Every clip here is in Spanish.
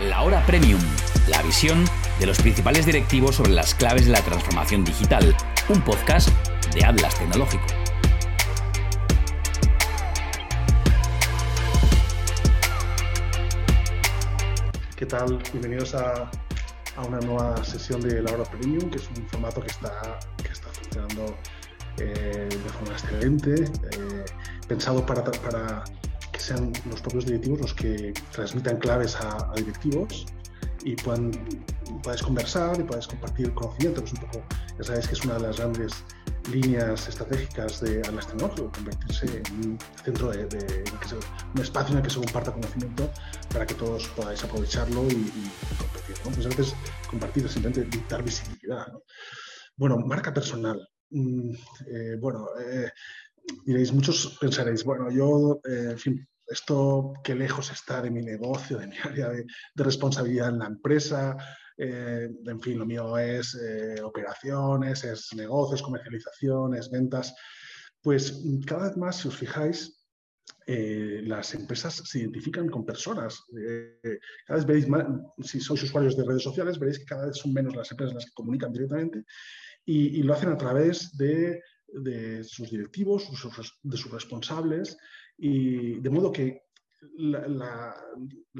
La Hora Premium, la visión de los principales directivos sobre las claves de la transformación digital, un podcast de Atlas Tecnológico. ¿Qué tal? Bienvenidos a, una nueva sesión de La Hora Premium, que es un formato que está, que está funcionando eh, de forma excelente, eh, pensado para, para sean los propios directivos los que transmitan claves a, directivos y puedan, puedes conversar y puedes compartir conocimiento. un poco, ya sabéis que es una de las grandes líneas estratégicas de Atlas Tecnológico, convertirse en un centro de, un espacio en el que se comparta conocimiento para que todos podáis aprovecharlo y, compartir. ¿no? Pues a veces compartir es simplemente dar visibilidad. Bueno, marca personal. Mm, eh, bueno, eh, diréis, muchos pensaréis, bueno, yo, eh, en fin, esto qué lejos está de mi negocio, de mi área de, responsabilidad en la empresa, eh, en fin, lo mío es eh, operaciones, es negocios, comercialización, es ventas. Pues cada vez más, si os fijáis, las empresas se identifican con personas. cada vez veréis más, si sois usuarios de redes sociales, veréis que cada vez son menos las empresas las que comunican directamente y lo hacen a través de de sus directivos, de sus responsables, y de modo que la,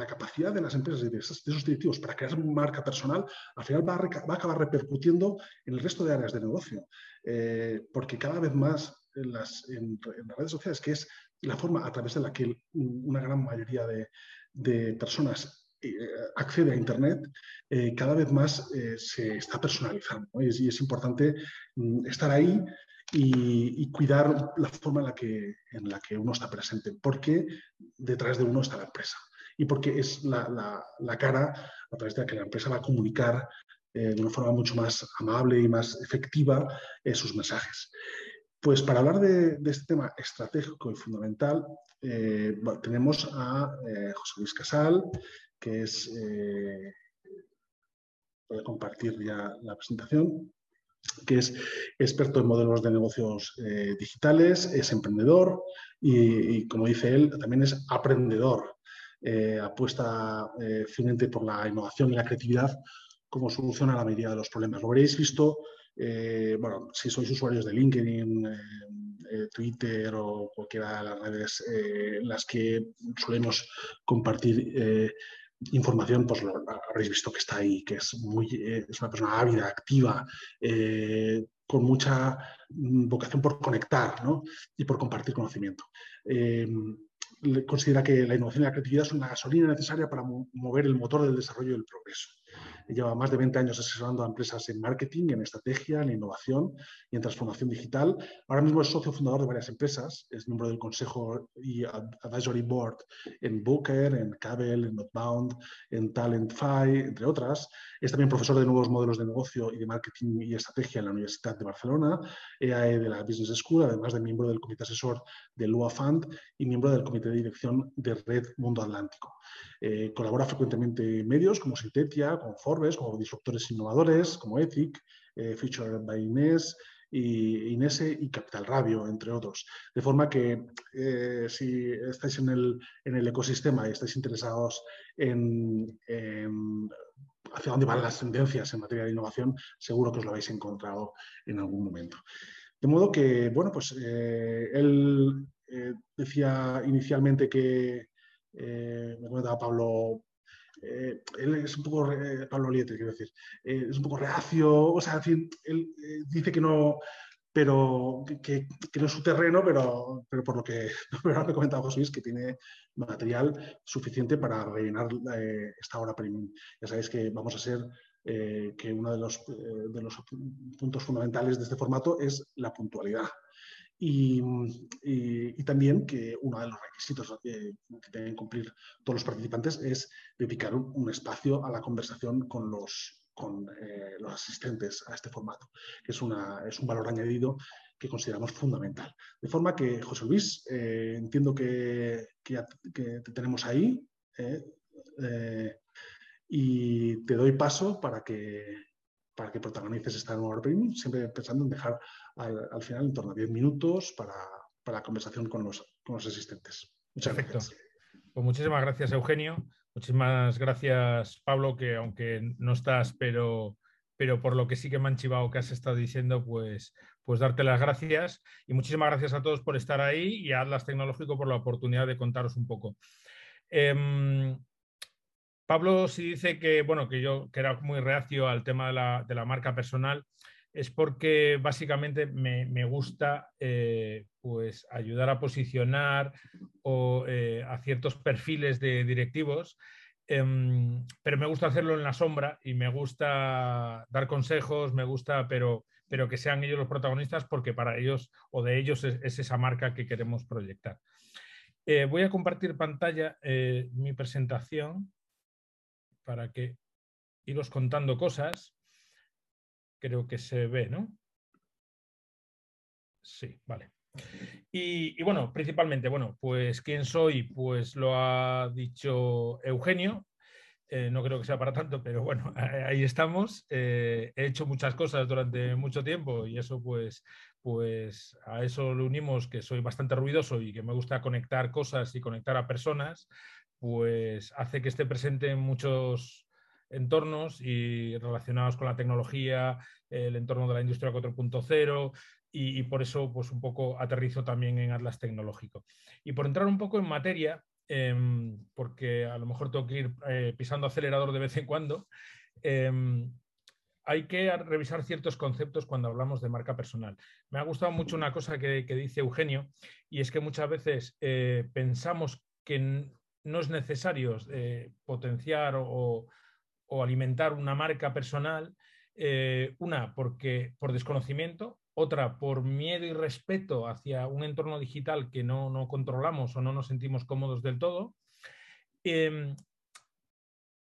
capacidad de las empresas y de esos, directivos para crear marca personal al final va a, acabar repercutiendo en el resto de áreas de negocio, eh, porque cada vez más en las, redes sociales, que es la forma a través de la que una gran mayoría de, personas eh, accede a Internet, eh, cada vez más se está personalizando. Y, es, y, es, importante mm, estar ahí y, cuidar la forma en la, que, en la que uno está presente, porque detrás de uno está la empresa y porque es la, la, cara a través de la que la empresa va a comunicar eh, de una forma mucho más amable y más efectiva eh, sus mensajes. Pues para hablar de, este tema estratégico y fundamental, eh, tenemos a José Luis Casal, que es... voy a compartir ya la presentación que es experto en modelos de negocios eh, digitales, es emprendedor y, como dice él, también es aprendedor. Eh, apuesta eh, finalmente por la innovación y la creatividad como solución a la mayoría de los problemas. Lo habréis visto, bueno, si sois usuarios de LinkedIn, Twitter o cualquiera de las redes en las que solemos compartir información, pues lo habréis visto que está ahí, que es, muy, eh, es una persona ávida, activa, eh, con mucha mm, vocación por conectar y por compartir conocimiento. Eh, considera que la innovación y la creatividad son una gasolina necesaria para mover el motor del desarrollo y el progreso. Lleva más de 20 años asesorando a empresas en marketing, en estrategia, en innovación y en transformación digital. Ahora mismo es socio fundador de varias empresas, es miembro del consejo y advisory board en Booker, en Cable, en Notbound, en Talentify, entre otras. Es también profesor de nuevos modelos de negocio y de marketing y estrategia en la Universidad de Barcelona, EAE e de la Business School, además de miembro del comité asesor de Lua Fund y miembro del comité de dirección de Red Mundo Atlántico. Eh, colabora frecuentemente en medios como Sintetia, como Forbes, como disruptores innovadores, como Ethic, eh, Featured by Inés, y Inese y Capital Radio, entre otros. De forma que eh, si estáis en el, en el, ecosistema y estáis interesados en, hacia dónde van las tendencias en materia de innovación, seguro que os lo habéis encontrado en algún momento. De modo que, bueno, pues él decía inicialmente que, eh, me comentaba Pablo, eh, él es un poco, Pablo Liete, quiero decir, eh, es un poco reacio, o sea, en él dice que no, pero que, no es su terreno, pero, pero por lo que me comentaba José Luis, que tiene material suficiente para rellenar esta hora premium. Ya sabéis que vamos a ser que uno de los, de los puntos fundamentales de este formato es la puntualidad. Y, también que uno de los requisitos que, deben cumplir todos los participantes es dedicar un, espacio a la conversación con los, con, eh, los asistentes a este formato, que es, una, es un valor añadido que consideramos fundamental. De forma que, José Luis, eh, entiendo que, que, te tenemos ahí eh, y te doy paso para que, para que protagonices esta nueva premium, siempre pensando en dejar al, final en torno a 10 minutos para, para la conversación con los, con los asistentes. Muchas gracias. Pues muchísimas gracias, Eugenio. Muchísimas gracias, Pablo, que aunque no estás, pero, pero por lo que sí que me han chivado que has estado diciendo, pues, pues darte las gracias. Y muchísimas gracias a todos por estar ahí y a Atlas Tecnológico por la oportunidad de contaros un poco. Em, Pablo sí dice que, bueno, que yo que era muy reacio al tema de la, marca personal, es porque básicamente me, gusta eh, pues ayudar a posicionar o, eh, a ciertos perfiles de directivos, em, pero me gusta hacerlo en la sombra y me gusta dar consejos, me gusta, pero, pero que sean ellos los protagonistas porque para ellos o de ellos es, esa marca que queremos proyectar. Eh, voy a compartir pantalla mi presentación para que iros contando cosas. Creo que se ve, ¿no? Sí, vale. Y, bueno, principalmente, bueno, pues quién soy, pues lo ha dicho Eugenio. Eh, no creo que sea para tanto, pero bueno, ahí estamos. Eh, he hecho muchas cosas durante mucho tiempo y eso pues, pues a eso lo unimos que soy bastante ruidoso y que me gusta conectar cosas y conectar a personas pues hace que esté presente en muchos entornos y relacionados con la tecnología, el entorno de la industria 4.0 y, por eso pues un poco aterrizo también en Atlas Tecnológico. Y por entrar un poco en materia, em, porque a lo mejor tengo que ir eh, pisando acelerador de vez en cuando, em, hay que revisar ciertos conceptos cuando hablamos de marca personal. Me ha gustado mucho una cosa que, dice Eugenio y es que muchas veces eh, pensamos que no es necesario eh, potenciar o, alimentar una marca personal, eh, una porque por desconocimiento, otra por miedo y respeto hacia un entorno digital que no, controlamos o no nos sentimos cómodos del todo. Em,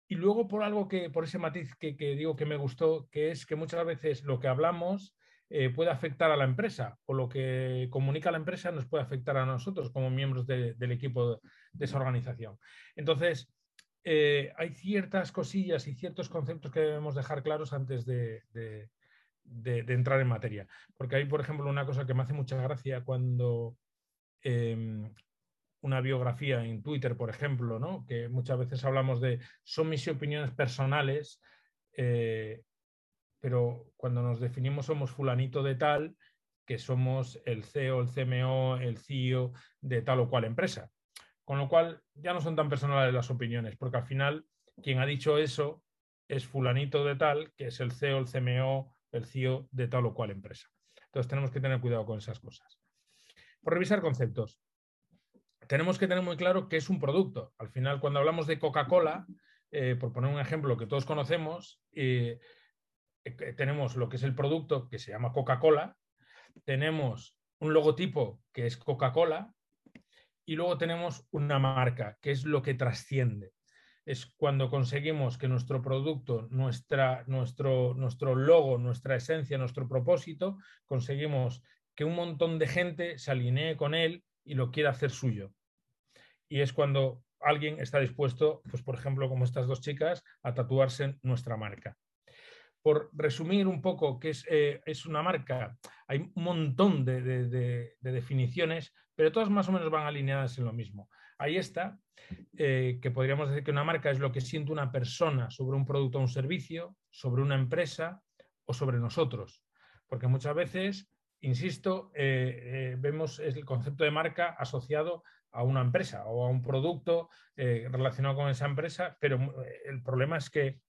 y luego por algo que, por ese matiz que, digo que me gustó, que es que muchas veces lo que hablamos eh, puede afectar a la empresa o lo que comunica la empresa nos puede afectar a nosotros como miembros del equipo de esa organización. Entonces, eh, hay ciertas cosillas y ciertos conceptos que debemos dejar claros antes de, entrar en materia. Porque hay, por ejemplo, una cosa que me hace mucha gracia cuando em, una biografía en Twitter, por ejemplo, ¿no? que muchas veces hablamos de son mis opiniones personales, eh, pero cuando nos definimos somos fulanito de tal, que somos el CEO, el CMO, el CEO de tal o cual empresa. Con lo cual ya no son tan personales las opiniones, porque al final quien ha dicho eso es fulanito de tal, que es el CEO, el CMO, el CEO de tal o cual empresa. Entonces tenemos que tener cuidado con esas cosas. Por revisar conceptos. Tenemos que tener muy claro qué es un producto. Al final, cuando hablamos de Coca-Cola, eh, por poner un ejemplo que todos conocemos, eh, tenemos lo que es el producto que se llama Coca-Cola, tenemos un logotipo que es Coca-Cola y luego tenemos una marca, que es lo que trasciende. Es cuando conseguimos que nuestro producto, nuestra, nuestro, nuestro logo, nuestra esencia, nuestro propósito, conseguimos que un montón de gente se alinee con él y lo quiera hacer suyo. Y es cuando alguien está dispuesto, pues por ejemplo, como estas dos chicas, a tatuarse nuestra marca por resumir un poco qué es, eh, es una marca, hay un montón de, definiciones, pero todas más o menos van alineadas en lo mismo. Ahí está, eh, que podríamos decir que una marca es lo que siente una persona sobre un producto o un servicio, sobre una empresa o sobre nosotros. Porque muchas veces, insisto, eh, vemos el concepto de marca asociado a una empresa o a un producto relacionado con esa empresa, pero el problema es que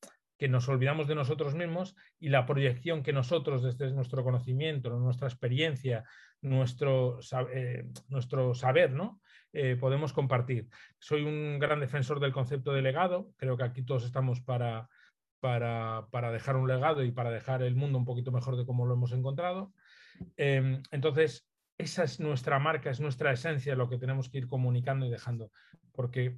que nos olvidamos de nosotros mismos y la proyección que nosotros, desde nuestro conocimiento, nuestra experiencia, nuestro, eh, nuestro saber, ¿no? Eh, podemos compartir. Soy un gran defensor del concepto de legado, creo que aquí todos estamos para, para, dejar un legado y para dejar el mundo un poquito mejor de cómo lo hemos encontrado. Em, entonces, esa es nuestra marca, es nuestra esencia, lo que tenemos que ir comunicando y dejando, porque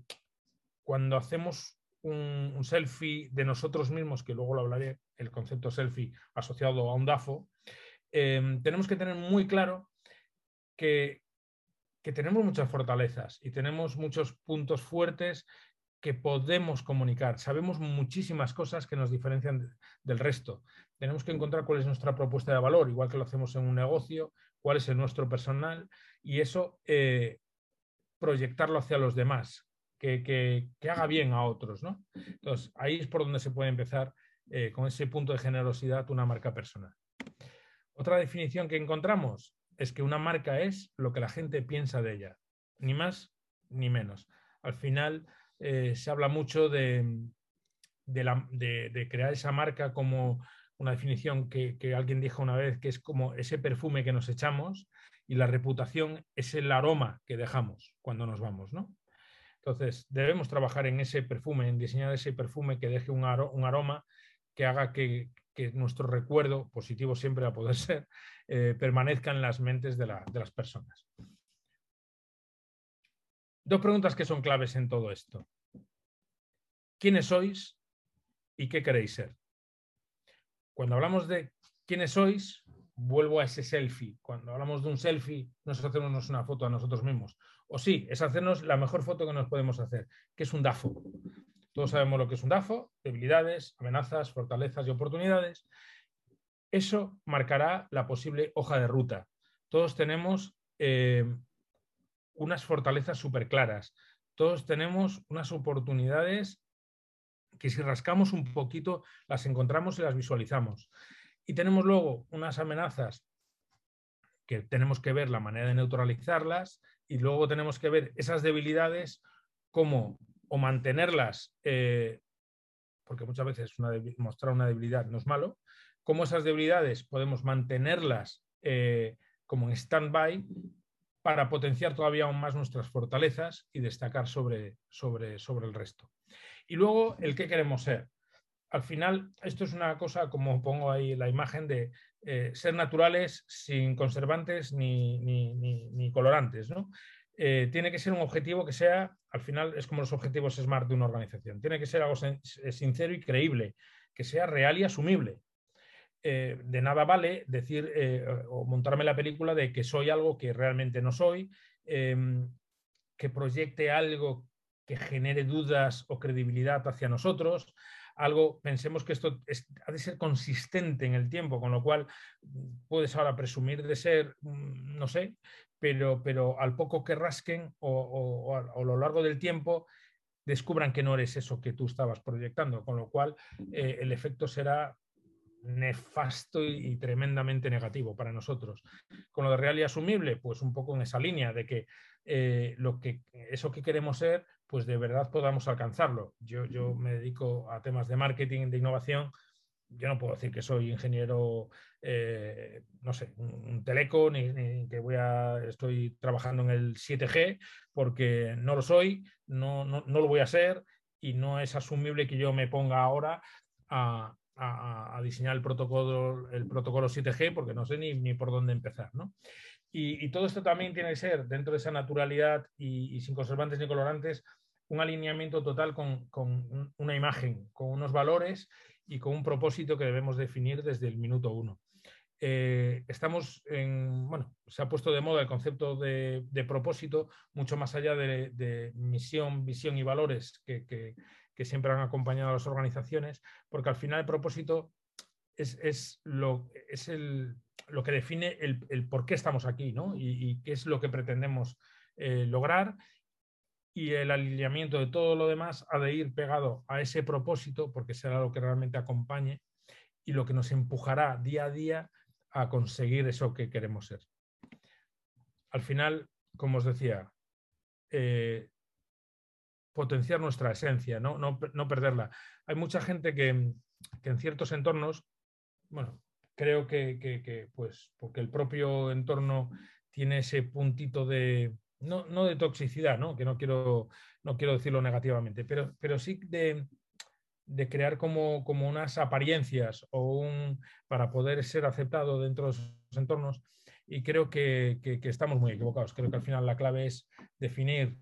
cuando hacemos un, selfie de nosotros mismos, que luego lo hablaré, el concepto selfie asociado a un DAFO, em, tenemos que tener muy claro que, tenemos muchas fortalezas y tenemos muchos puntos fuertes que podemos comunicar. Sabemos muchísimas cosas que nos diferencian del resto. Tenemos que encontrar cuál es nuestra propuesta de valor, igual que lo hacemos en un negocio, cuál es el nuestro personal y eso eh, proyectarlo hacia los demás, que, haga bien a otros. ¿no? Entonces, ahí es por donde se puede empezar eh, con ese punto de generosidad una marca personal. Otra definición que encontramos es que una marca es lo que la gente piensa de ella, ni más ni menos. Al final eh, se habla mucho de, crear esa marca como una definición que, que, alguien dijo una vez, que es como ese perfume que nos echamos y la reputación es el aroma que dejamos cuando nos vamos, ¿no? Entonces, debemos trabajar en ese perfume, en diseñar ese perfume que deje un, aroma que haga que, nuestro recuerdo, positivo siempre a poder ser, eh, permanezca en las mentes de, de las personas. Dos preguntas que son claves en todo esto. ¿Quiénes sois y qué queréis ser? Cuando hablamos de quiénes sois, vuelvo a ese selfie. Cuando hablamos de un selfie, no es hacernos una foto a nosotros mismos. O sí, es hacernos la mejor foto que nos podemos hacer, que es un DAFO. Todos sabemos lo que es un DAFO, debilidades, amenazas, fortalezas y oportunidades. Eso marcará la posible hoja de ruta. Todos tenemos eh, unas fortalezas súper claras. Todos tenemos unas oportunidades que si rascamos un poquito las encontramos y las visualizamos. Y tenemos luego unas amenazas que tenemos que ver la manera de neutralizarlas y luego tenemos que ver esas debilidades como o mantenerlas, eh, porque muchas veces mostrar una debilidad no es malo, como esas debilidades podemos mantenerlas eh, como en stand-by para potenciar todavía aún más nuestras fortalezas y destacar sobre, sobre, sobre el resto. Y luego el qué queremos ser al final, esto es una cosa, como pongo ahí la imagen, de eh, ser naturales sin conservantes ni, colorantes. ¿no? Eh, tiene que ser un objetivo que sea, al final es como los objetivos SMART de una organización, tiene que ser algo sincero y creíble, que sea real y asumible. Eh, de nada vale decir o montarme la película de que soy algo que realmente no soy, em, que proyecte algo que genere dudas o credibilidad hacia nosotros, algo, pensemos que esto ha de ser consistente en el tiempo, con lo cual mm, puedes ahora presumir de ser, mm, no sé, pero, pero al poco que rasquen o, a, lo largo del tiempo descubran que no eres eso que tú estabas proyectando, con lo cual eh, el efecto será nefasto y, tremendamente negativo para nosotros. Con lo de real y asumible, pues un poco en esa línea de que, eh, lo que eso que queremos ser pues de verdad podamos alcanzarlo. Yo, yo me dedico a temas de marketing, de innovación. Yo no puedo decir que soy ingeniero, eh, no sé, un, teleco, ni, que voy a, estoy trabajando en el 7G, porque no lo soy, no, no, no lo voy a ser y no es asumible que yo me ponga ahora a, a, diseñar el protocolo, el protocolo 7G porque no sé ni, ni por dónde empezar. ¿no? Y, todo esto también tiene que ser, dentro de esa naturalidad y, sin conservantes ni colorantes, un alineamiento total con, una imagen, con unos valores y con un propósito que debemos definir desde el minuto uno. Eh, estamos en, bueno, se ha puesto de moda el concepto de, propósito, mucho más allá de, misión, visión y valores que, que, que, siempre han acompañado a las organizaciones, porque al final el propósito es, es, lo, es el, lo que define el, por qué estamos aquí ¿no? y, qué es lo que pretendemos eh, lograr. Y el alineamiento de todo lo demás ha de ir pegado a ese propósito porque será lo que realmente acompañe y lo que nos empujará día a día a conseguir eso que queremos ser. Al final, como os decía, eh, potenciar nuestra esencia, ¿no? No, no perderla. Hay mucha gente que, que en ciertos entornos, bueno, creo que, pues, porque el propio entorno tiene ese puntito de, no, de toxicidad, ¿no? que no quiero, no quiero decirlo negativamente, pero, pero sí de, crear como, como, unas apariencias o un, para poder ser aceptado dentro de esos entornos. Y creo que, estamos muy equivocados. Creo que al final la clave es definir,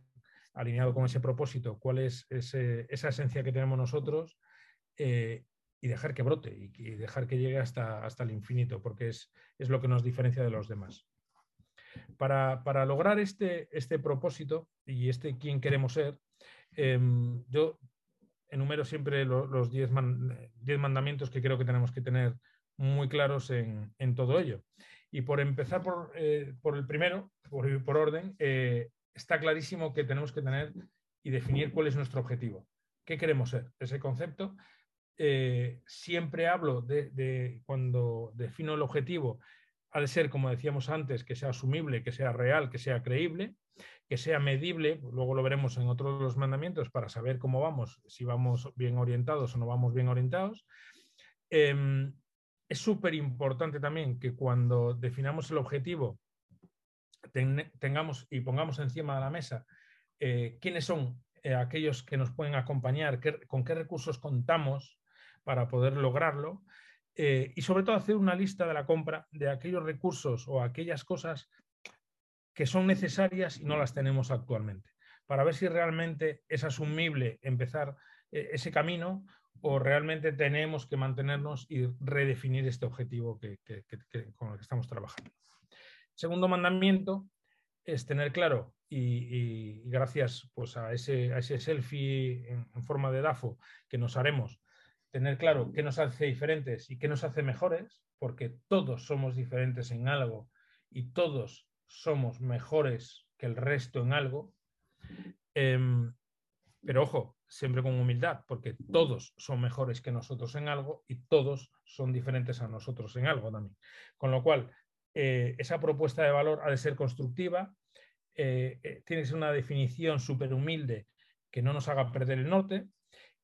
alineado con ese propósito, cuál es esa esencia que tenemos nosotros eh, y dejar que brote y, dejar que llegue hasta, hasta el infinito, porque es, es, lo que nos diferencia de los demás. Para, para lograr este, este, propósito y este quién queremos ser, em, yo enumero siempre los 10 mandamientos que creo que tenemos que tener muy claros en, en todo ello. Y por empezar por, eh, por el primero, por, por orden, eh, está clarísimo que tenemos que tener y definir cuál es nuestro objetivo. ¿Qué queremos ser? Ese concepto. Eh, siempre hablo de, cuando defino el objetivo, ha de ser, como decíamos antes, que sea asumible, que sea real, que sea creíble, que sea medible, luego lo veremos en otros de mandamientos para saber cómo vamos, si vamos bien orientados o no vamos bien orientados. Em, es súper importante también que cuando definamos el objetivo tengamos y pongamos encima de la mesa eh, quiénes son eh, aquellos que nos pueden acompañar, con qué recursos contamos para poder lograrlo eh, y sobre todo hacer una lista de la compra de aquellos recursos o aquellas cosas que son necesarias y no las tenemos actualmente, para ver si realmente es asumible empezar ese camino o realmente tenemos que mantenernos y redefinir este objetivo que, con el que estamos trabajando. Segundo mandamiento es tener claro, y, gracias pues, a, ese, a ese selfie en, forma de DAFO que nos haremos, tener claro qué nos hace diferentes y qué nos hace mejores, porque todos somos diferentes en algo y todos somos mejores que el resto en algo. Em, pero ojo, siempre con humildad, porque todos son mejores que nosotros en algo y todos son diferentes a nosotros en algo también. Con lo cual, eh, esa propuesta de valor ha de ser constructiva, eh, eh, tiene que ser una definición súper humilde que no nos haga perder el norte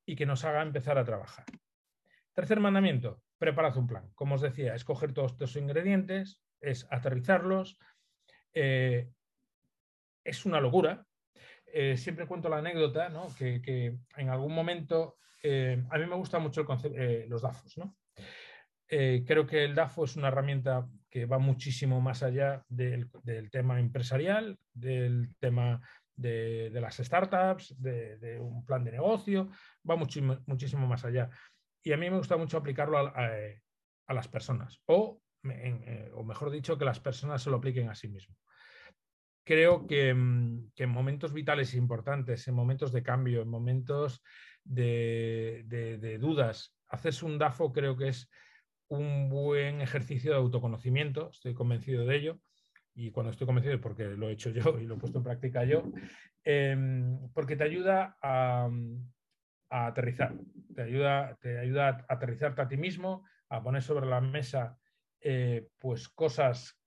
y que nos haga empezar a trabajar. Tercer mandamiento, preparad un plan. Como os decía, escoger todos estos ingredientes, es aterrizarlos. es una locura. siempre cuento la anécdota que, en algún momento, a mí me gusta mucho el concepto, los DAFOS. ¿no? creo que el DAFO es una herramienta que va muchísimo más allá del, tema empresarial, del tema de, las startups, de, un plan de negocio, va muchísimo, muchísimo más allá. Y a mí me gusta mucho aplicarlo a, las personas, o, eh, o, mejor dicho, que las personas se lo apliquen a sí mismos. Creo que, mm, que en momentos vitales importantes, en momentos de cambio, en momentos de, dudas, hacerse un DAFO creo que es un buen ejercicio de autoconocimiento, estoy convencido de ello, y cuando estoy convencido es porque lo he hecho yo y lo he puesto en práctica yo, em, porque te ayuda a, aterrizar, te ayuda, te ayuda a aterrizarte a ti mismo, a poner sobre la mesa eh, pues cosas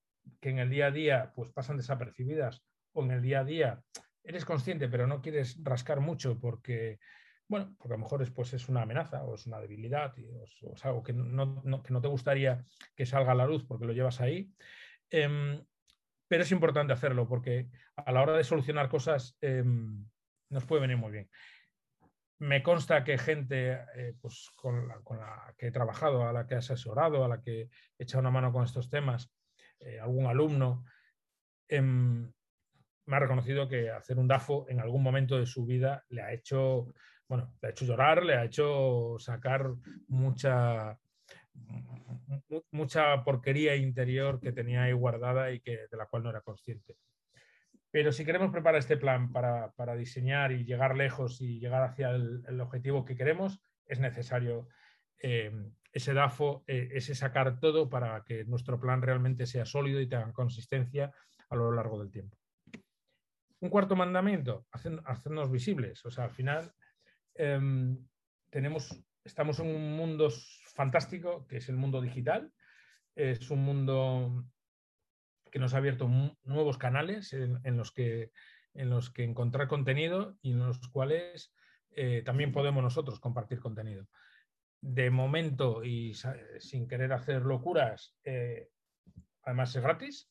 que en el día a día pues pasan desapercibidas o en el día a día eres consciente pero no quieres rascar mucho porque bueno, porque a lo mejor es, pues, es una amenaza o es una debilidad o, es algo que no, te gustaría que salga a la luz porque lo llevas ahí. Em, pero es importante hacerlo porque a la hora de solucionar cosas em, nos puede venir muy bien. Me consta que gente eh, pues, con, la, que he trabajado, a la que he asesorado, a la que he echado una mano con estos temas, eh, algún alumno, em, me ha reconocido que hacer un DAFO en algún momento de su vida le ha hecho bueno, le ha hecho llorar, le ha hecho sacar mucha, mucha porquería interior que tenía ahí guardada y que, de la cual no era consciente. Pero si queremos preparar este plan para, diseñar y llegar lejos y llegar hacia el, objetivo que queremos, es necesario eh, ese DAFO, eh, ese sacar todo para que nuestro plan realmente sea sólido y tenga consistencia a lo largo del tiempo. Un cuarto mandamiento, hacernos visibles. O sea, al final Em, tenemos, estamos en un mundo fantástico, que es el mundo digital. Es un mundo que nos ha abierto nuevos canales en, los que, en los que encontrar contenido y en los cuales eh, también podemos nosotros compartir contenido. De momento y sin querer hacer locuras, eh, además es gratis,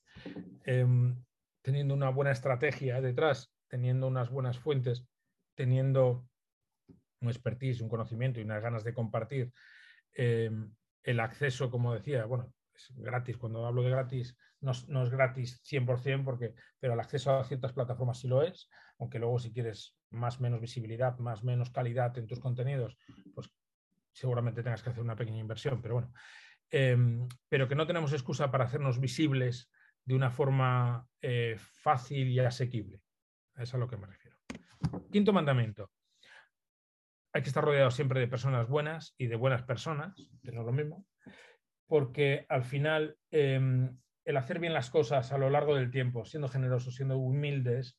em, teniendo una buena estrategia detrás, teniendo unas buenas fuentes, teniendo un expertise, un conocimiento y unas ganas de compartir, em, el acceso, como decía, bueno, es gratis, cuando hablo de gratis, no, es gratis 100%, porque, pero el acceso a ciertas plataformas sí lo es, aunque luego si quieres más menos visibilidad, más menos calidad en tus contenidos, pues seguramente tengas que hacer una pequeña inversión, pero bueno, em, pero que no tenemos excusa para hacernos visibles de una forma eh, fácil y asequible. Es a lo que me refiero. Quinto mandamiento, hay que estar rodeado siempre de personas buenas y de buenas personas, que no es lo mismo, porque al final em, el hacer bien las cosas a lo largo del tiempo, siendo generosos, siendo humildes,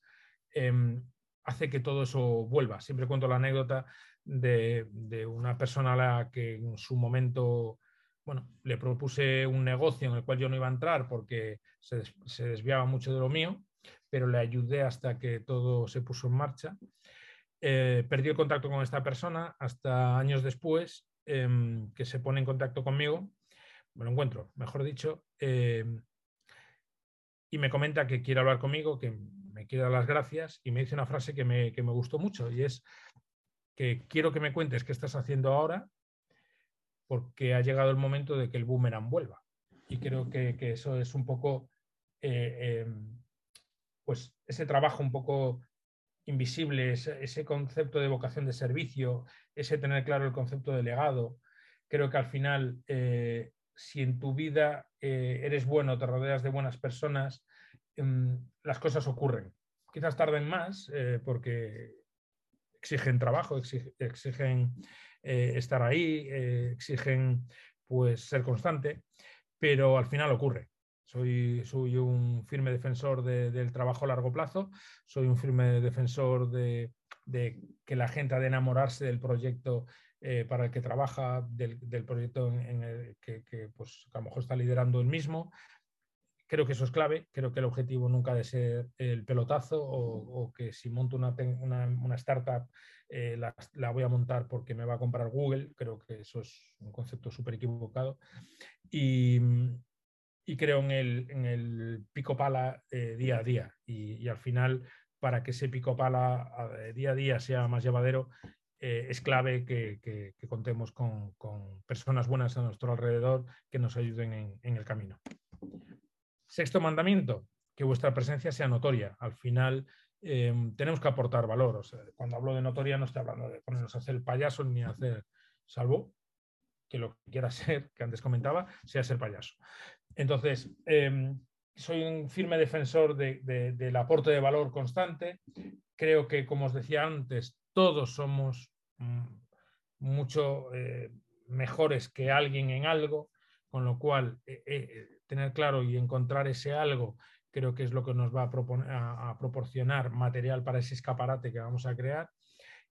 em, hace que todo eso vuelva. Siempre cuento la anécdota de, una persona a la que en su momento bueno, le propuse un negocio en el cual yo no iba a entrar porque se, desviaba mucho de lo mío, pero le ayudé hasta que todo se puso en marcha. Eh, perdí el contacto con esta persona hasta años después em, que se pone en contacto conmigo, me lo encuentro, mejor dicho, em, y me comenta que quiere hablar conmigo, que me quiere dar las gracias y me dice una frase que me, que me gustó mucho y es que quiero que me cuentes qué estás haciendo ahora porque ha llegado el momento de que el boomerang vuelva. Y creo que, eso es un poco, eh, em, pues ese trabajo un poco invisible, ese, concepto de vocación de servicio, ese tener claro el concepto de legado. Creo que al final, eh, si en tu vida eh, eres bueno, te rodeas de buenas personas, em, las cosas ocurren. Quizás tarden más porque exigen trabajo, exigen eh, estar ahí, eh, exigen pues ser constante, pero al final ocurre. Soy, un firme defensor del trabajo a largo plazo, soy un firme defensor de, que la gente ha de enamorarse del proyecto eh, para el que trabaja, del, proyecto en, el que, pues, a lo mejor está liderando el mismo. Creo que eso es clave, creo que el objetivo nunca de ser el pelotazo o, que si monto una, startup eh, la, voy a montar porque me va a comprar Google, creo que eso es un concepto súper equivocado. Y, creo en el, en el pico pala eh, día a día. Y, al final, para que ese pico pala día a día sea más llevadero, eh, es clave que, contemos con, personas buenas a nuestro alrededor que nos ayuden en, en el camino. Sexto mandamiento, que vuestra presencia sea notoria. Al final, Em, tenemos que aportar valor. cuando hablo de notoria no estoy hablando de ponernos a hacer payaso ni hacer, salvo que lo que quiera ser, que antes comentaba, sea ser payaso. Entonces, em, soy un firme defensor del aporte de valor constante. Creo que, como os decía antes, todos somos mm, mucho eh, mejores que alguien en algo, con lo cual eh, eh, tener claro y encontrar ese algo creo que es lo que nos va a, proporcionar material para ese escaparate que vamos a crear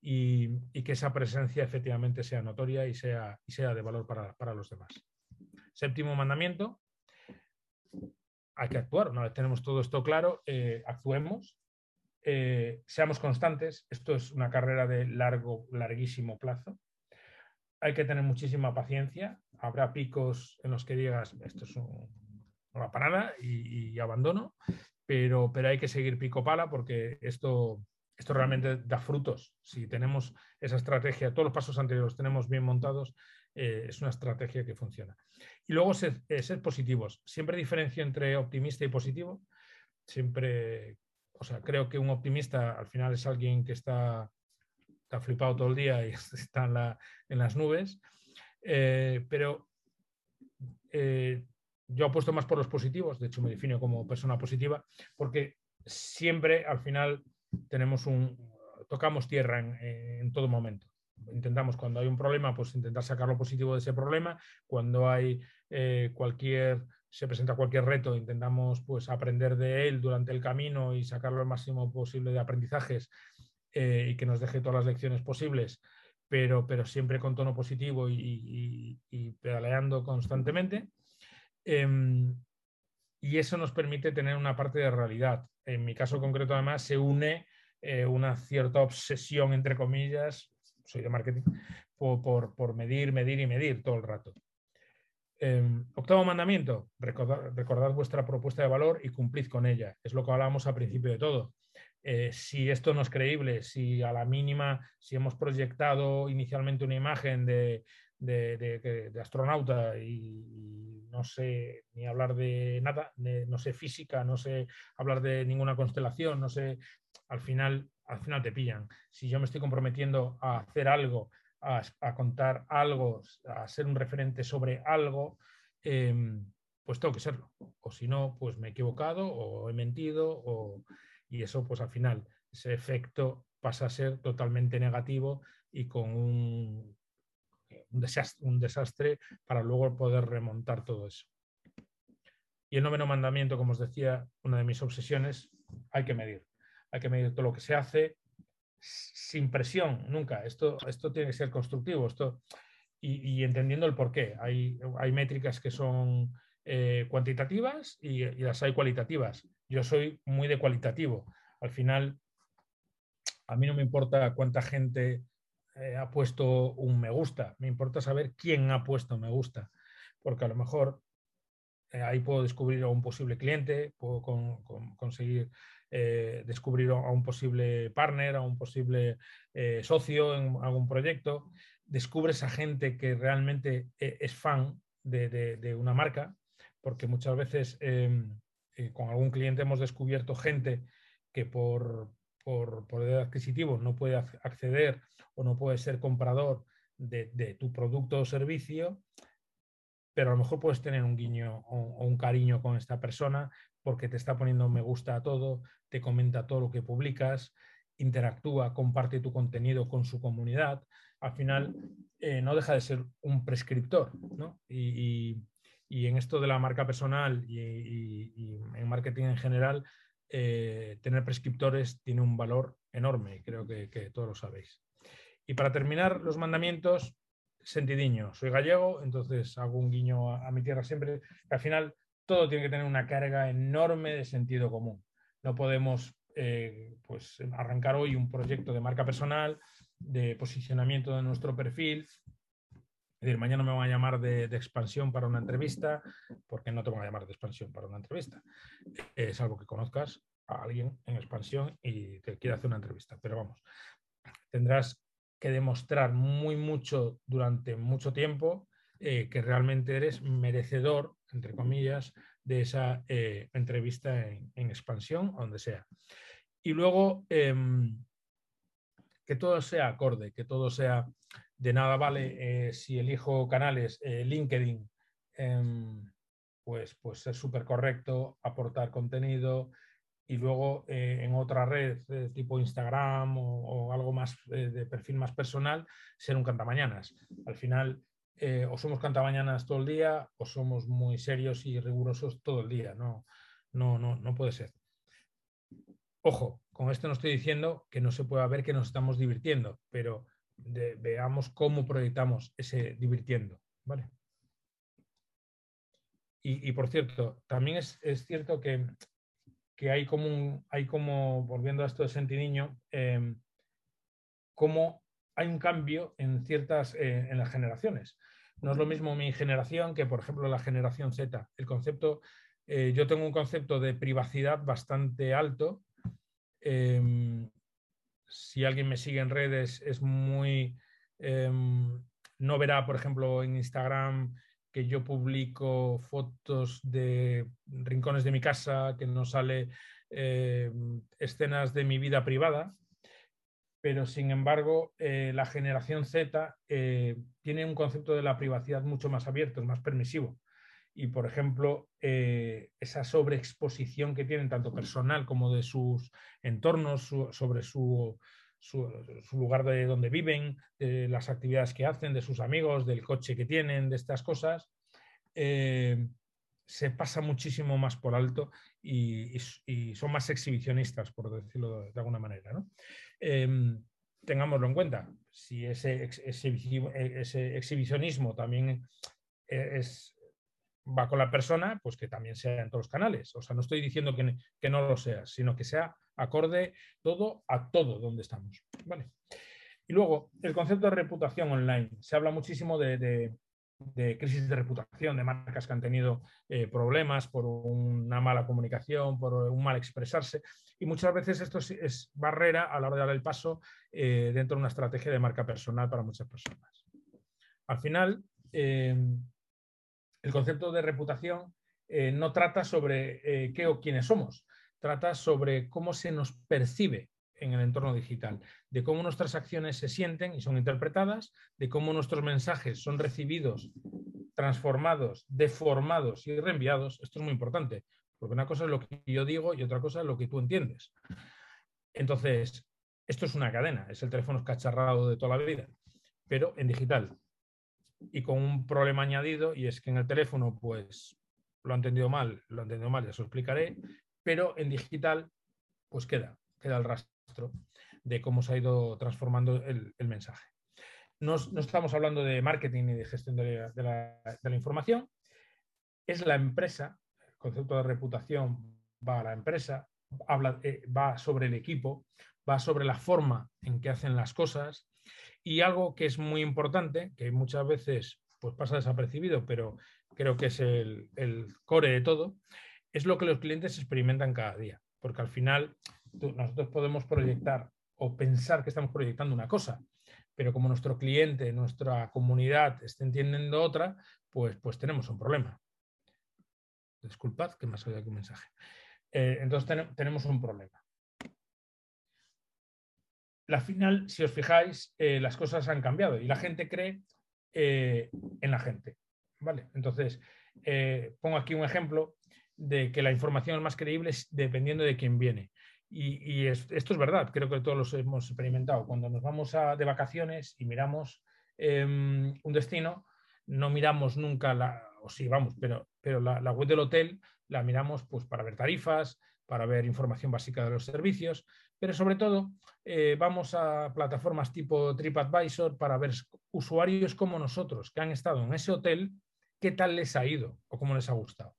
y, que esa presencia efectivamente sea notoria y sea, y sea de valor para, los demás. Séptimo mandamiento, hay que actuar. Una vez tenemos todo esto claro, eh, actuemos, eh, seamos constantes. Esto es una carrera de largo, larguísimo plazo. Hay que tener muchísima paciencia. Habrá picos en los que digas, esto es un, no va para nada y, abandono, pero, pero hay que seguir pico pala porque esto, esto realmente da frutos. Si tenemos esa estrategia, todos los pasos anteriores tenemos bien montados, eh, es una estrategia que funciona. Y luego ser, eh, ser, positivos. Siempre diferencio entre optimista y positivo. Siempre, o sea, creo que un optimista al final es alguien que está, está flipado todo el día y está en las nubes. Eh, pero yo apuesto más por los positivos, de hecho me defino como persona positiva, porque siempre al final tenemos un, tocamos tierra en, todo momento. Intentamos cuando hay un problema, pues intentar sacar lo positivo de ese problema. Cuando hay eh, cualquier, se presenta cualquier reto, intentamos pues aprender de él durante el camino y sacarlo el máximo posible de aprendizajes eh, y que nos deje todas las lecciones posibles, pero, pero siempre con tono positivo y pedaleando constantemente. Em, y eso nos permite tener una parte de realidad. En mi caso concreto, además, se une eh, una cierta obsesión, entre comillas, soy de marketing, por, medir, medir y medir todo el rato. Em, octavo mandamiento, recordad, vuestra propuesta de valor y cumplid con ella. Es lo que hablábamos al principio de todo. Eh, si esto no es creíble, si a la mínima, si hemos proyectado inicialmente una imagen de, de, astronauta y, no sé ni hablar de nada, no sé física, no sé hablar de ninguna constelación, no sé, al final, al final te pillan. Si yo me estoy comprometiendo a hacer algo, a, contar algo, a ser un referente sobre algo, em, pues tengo que serlo. O si no, pues me he equivocado o he mentido o, y eso pues al final, ese efecto pasa a ser totalmente negativo y con un un desastre, para luego poder remontar todo eso. Y el noveno mandamiento, como os decía, una de mis obsesiones, hay que medir. Hay que medir todo lo que se hace, sin presión, nunca. Esto, esto tiene que ser constructivo esto, y, entendiendo el por qué. Hay, hay métricas que son eh, cuantitativas y, las hay cualitativas. Yo soy muy de cualitativo. Al final, a mí no me importa cuánta gente eh, ha puesto un me gusta, me importa saber quién ha puesto me gusta, porque a lo mejor eh, ahí puedo descubrir a un posible cliente, puedo conseguir eh, descubrir a un posible partner, a un posible socio en algún proyecto. Descubres a gente que realmente es fan de, una marca, porque muchas veces em, con algún cliente hemos descubierto gente que por, por poder adquisitivo no puede acceder o no puede ser comprador de, tu producto o servicio pero a lo mejor puedes tener un guiño o, un cariño con esta persona porque te está poniendo me gusta a todo, te comenta todo lo que publicas, interactúa, comparte tu contenido con su comunidad. Al final eh, no deja de ser un prescriptor, ¿no? Y, en esto de la marca personal y, en marketing en general, eh, tener prescriptores tiene un valor enorme, creo que, todos lo sabéis. Y para terminar, los mandamientos, sentidiño. Soy gallego, entonces hago un guiño a, mi tierra siempre. Al final, todo tiene que tener una carga enorme de sentido común. No podemos eh, pues, arrancar hoy un proyecto de marca personal, de posicionamiento de nuestro perfil. Es decir, mañana me van a llamar de, expansión para una entrevista, porque no te van a llamar de expansión para una entrevista. Es algo que conozcas a alguien en expansión y te quiere hacer una entrevista. Pero vamos, tendrás que demostrar muy mucho durante mucho tiempo eh, que realmente eres merecedor, entre comillas, de esa eh, entrevista en, expansión, donde sea. Y luego, em, que todo sea acorde, que todo sea de nada vale eh, si elijo canales LinkedIn, em, pues, pues ser súper correcto, aportar contenido, y luego eh, en otra red eh, tipo Instagram o, algo más eh, de perfil más personal, ser un cantamañanas. Al final, o somos cantamañanas todo el día o somos muy serios y rigurosos todo el día. No, no, no, no puede ser. Ojo, con esto no estoy diciendo que no se pueda ver que nos estamos divirtiendo, pero veamos cómo proyectamos ese divirtiendo. ¿vale? Y, por cierto, también es, cierto que que hay como, hay como volviendo a esto de Sentidiño, eh, como hay un cambio en ciertas, eh, en las generaciones. No es lo mismo mi generación que, por ejemplo, la generación Z. El concepto, eh, yo tengo un concepto de privacidad bastante alto. Em, si alguien me sigue en redes, es muy... Em, no verá, por ejemplo, en Instagram que yo publico fotos de rincones de mi casa, que no sale eh, escenas de mi vida privada, pero sin embargo eh, la generación Z eh, tiene un concepto de la privacidad mucho más abierto, más permisivo. Y, por ejemplo, esa sobreexposición que tienen tanto personal como de sus entornos sobre su lugar de donde viven, de las actividades que hacen, de sus amigos, del coche que tienen, de estas cosas, eh, se pasa muchísimo más por alto y, son más exhibicionistas, por decirlo de, alguna manera. Em, tengámoslo en cuenta, si ese, ese exhibicionismo también es, va con la persona, pues que también sea en todos los canales. O sea, no estoy diciendo que, que no lo sea, sino que sea acorde todo a todo donde estamos. Y luego, el concepto de reputación online. Se habla muchísimo de, crisis de reputación, de marcas que han tenido eh, problemas por una mala comunicación, por un mal expresarse. Y muchas veces esto es, barrera a la hora de dar el paso eh, dentro de una estrategia de marca personal para muchas personas. Al final, eh, el concepto de reputación no trata sobre qué o quiénes somos, trata sobre cómo se nos percibe en el entorno digital, de cómo nuestras acciones se sienten y son interpretadas, de cómo nuestros mensajes son recibidos, transformados, deformados y reenviados. Esto es muy importante, porque una cosa es lo que yo digo y otra cosa es lo que tú entiendes. Entonces, esto es una cadena, es el teléfono escacharrado de toda la vida, pero en digital. Y con un problema añadido, y es que en el teléfono, pues lo ha entendido mal, lo ha entendido mal, ya os lo explicaré, pero en digital pues queda, queda el rastro. de cómo se ha ido transformando el, mensaje. No, estamos hablando de marketing ni de gestión de la, información, es la empresa, el concepto de reputación va a la empresa, habla, eh, va sobre el equipo, va sobre la forma en que hacen las cosas y algo que es muy importante, que muchas veces pues pasa desapercibido, pero creo que es el, core de todo, es lo que los clientes experimentan cada día. Porque al final nosotros podemos proyectar o pensar que estamos proyectando una cosa, pero como nuestro cliente, nuestra comunidad está entendiendo otra, pues, pues tenemos un problema. Disculpad que me ha salido aquí un mensaje. Eh, entonces tenemos un problema. La final, si os fijáis, eh, las cosas han cambiado y la gente cree eh, en la gente. ¿vale? Entonces, eh, pongo aquí un ejemplo de que la información es más creíble dependiendo de quién viene. Y, esto es verdad, creo que todos los hemos experimentado. Cuando nos vamos a, de vacaciones y miramos em, un destino, no miramos nunca la, o sí, vamos, pero, pero la, la, web del hotel la miramos pues, para ver tarifas, para ver información básica de los servicios, pero sobre todo eh, vamos a plataformas tipo TripAdvisor para ver usuarios como nosotros que han estado en ese hotel, qué tal les ha ido o cómo les ha gustado.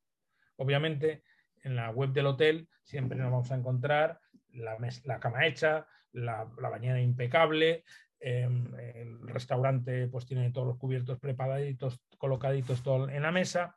Obviamente, en la web del hotel siempre nos vamos a encontrar la, cama hecha, la, bañera impecable, em, el restaurante pues tiene todos los cubiertos preparaditos, colocaditos todo en la mesa,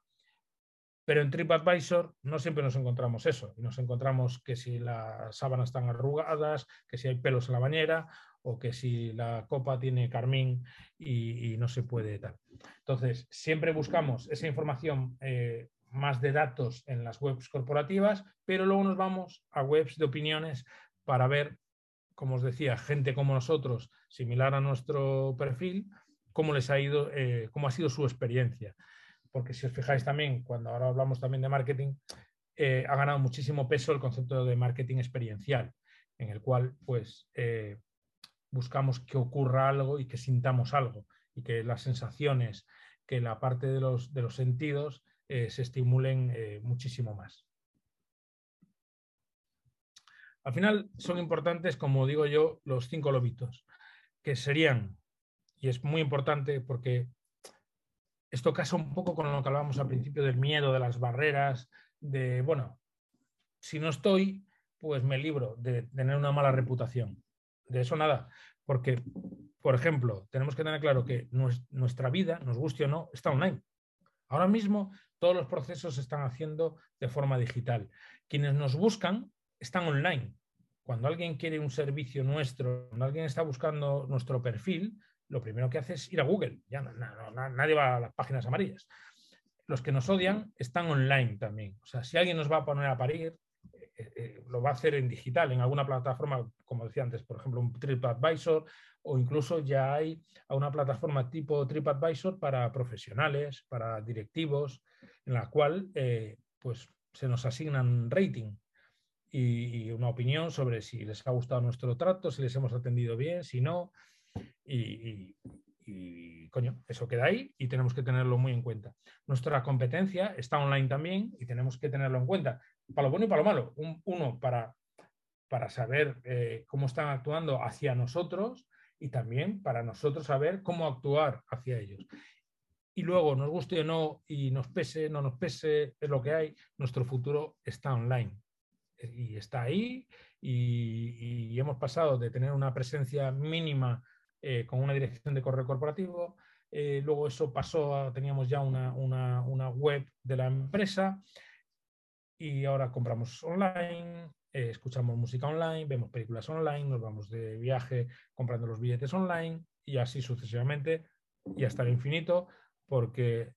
pero en TripAdvisor no siempre nos encontramos eso. Nos encontramos que si las sábanas están arrugadas, que si hay pelos en la bañera o que si la copa tiene carmín y, no se puede tal. Entonces, siempre buscamos esa información eh, más de datos en las webs corporativas, pero luego nos vamos a webs de opiniones para ver, como os decía, gente como nosotros, similar a nuestro perfil, cómo les ha ido, eh, cómo ha sido su experiencia porque si os fijáis también, cuando ahora hablamos también de marketing, eh, ha ganado muchísimo peso el concepto de marketing experiencial, en el cual pues eh, buscamos que ocurra algo y que sintamos algo y que las sensaciones, que la parte de los, de los sentidos eh, se estimulen muchísimo más. Al final son importantes, como digo yo, los cinco lobitos, que serían, y es muy importante porque esto casa un poco con lo que hablábamos al principio del miedo, de las barreras, de, bueno, si no estoy, pues me libro de tener una mala reputación. De eso nada, porque, por ejemplo, tenemos que tener claro que nuestra vida, nos guste o no, está online. Ahora mismo todos los procesos se están haciendo de forma digital. Quienes nos buscan están online. Cuando alguien quiere un servicio nuestro, cuando alguien está buscando nuestro perfil, lo primero que hace es ir a Google. Ya nadie va a las páginas amarillas. Los que nos odian están online también. O sea, si alguien nos va a poner a parir, eh, eh, lo va a hacer en digital, en alguna plataforma, como decía antes, por ejemplo, un TripAdvisor, o incluso ya hay una plataforma tipo TripAdvisor para profesionales, para directivos, en la cual eh, pues, se nos asignan rating y, una opinión sobre si les ha gustado nuestro trato, si les hemos atendido bien, si no. Y, coño, eso queda ahí y tenemos que tenerlo muy en cuenta. Nuestra competencia está online también y tenemos que tenerlo en cuenta, para lo bueno y para lo malo. uno, para, para saber eh, cómo están actuando hacia nosotros y también para nosotros saber cómo actuar hacia ellos. Y luego, nos guste o no, y nos pese, no nos pese, es lo que hay, nuestro futuro está online. Y está ahí, y hemos pasado de tener una presencia mínima eh, con una dirección de correo corporativo. Eh, luego eso pasó, teníamos ya una, web de la empresa y ahora compramos online, eh, escuchamos música online, vemos películas online, nos vamos de viaje comprando los billetes online y así sucesivamente y hasta el infinito porque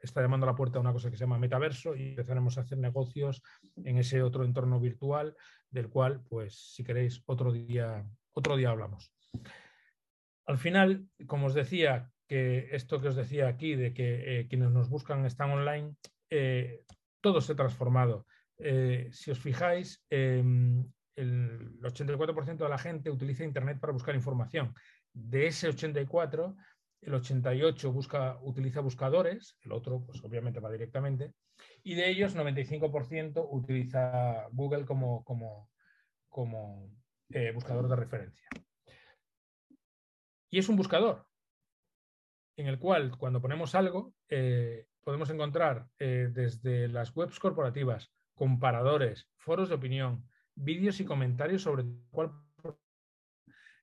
está llamando a la puerta una cosa que se llama metaverso y empezaremos a hacer negocios en ese otro entorno virtual del cual, pues, si queréis, otro día, otro día hablamos. Al final, como os decía, que esto que os decía aquí, de que eh, quienes nos buscan están online, eh, todo se ha transformado. Eh, si os fijáis, em, el 84% de la gente utiliza Internet para buscar información. De ese 84, el 88 busca, utiliza buscadores, el otro, pues obviamente va directamente, y de ellos 95% utiliza Google como, buscador de referencia. Y es un buscador en el cual cuando ponemos algo eh, podemos encontrar eh, desde las webs corporativas, comparadores, foros de opinión, vídeos y comentarios sobre cuál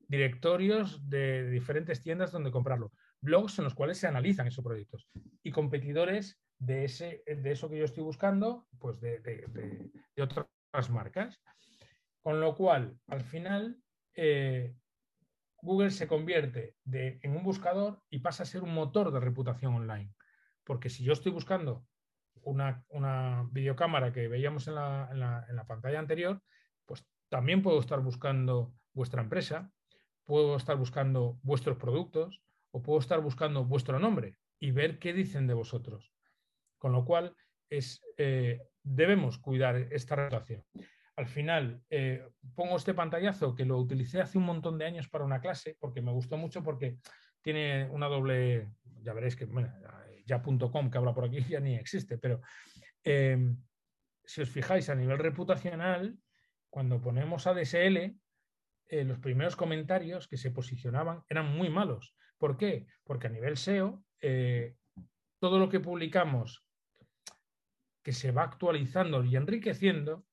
directorios de diferentes tiendas donde comprarlo, blogs en los cuales se analizan esos proyectos y competidores de, ese, de eso que yo estoy buscando, pues de, de, otras marcas. Con lo cual, al final, eh, Google se convierte en un buscador y pasa a ser un motor de reputación online. Porque si yo estoy buscando una, videocámara que veíamos en la, pantalla anterior, pues también puedo estar buscando vuestra empresa, puedo estar buscando vuestros productos o puedo estar buscando vuestro nombre y ver qué dicen de vosotros. Con lo cual, eh, debemos cuidar esta relación. Al final, eh, pongo este pantallazo que lo utilicé hace un montón de años para una clase porque me gustó mucho porque tiene una doble, ya veréis que ya.com que habla por aquí ya ni existe, pero eh, si os fijáis a nivel reputacional, cuando ponemos ADSL, los primeros comentarios que se posicionaban eran muy malos. ¿Por qué? Porque a nivel SEO, todo lo que publicamos que se va actualizando y enriqueciendo,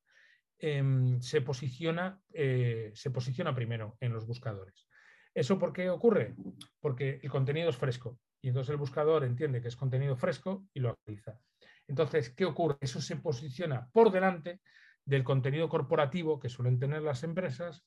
em, se, posiciona, eh, se posiciona primero en los buscadores. ¿Eso por qué ocurre? Porque el contenido es fresco y entonces el buscador entiende que es contenido fresco y lo actualiza. Entonces, ¿qué ocurre? Eso se posiciona por delante del contenido corporativo que suelen tener las empresas,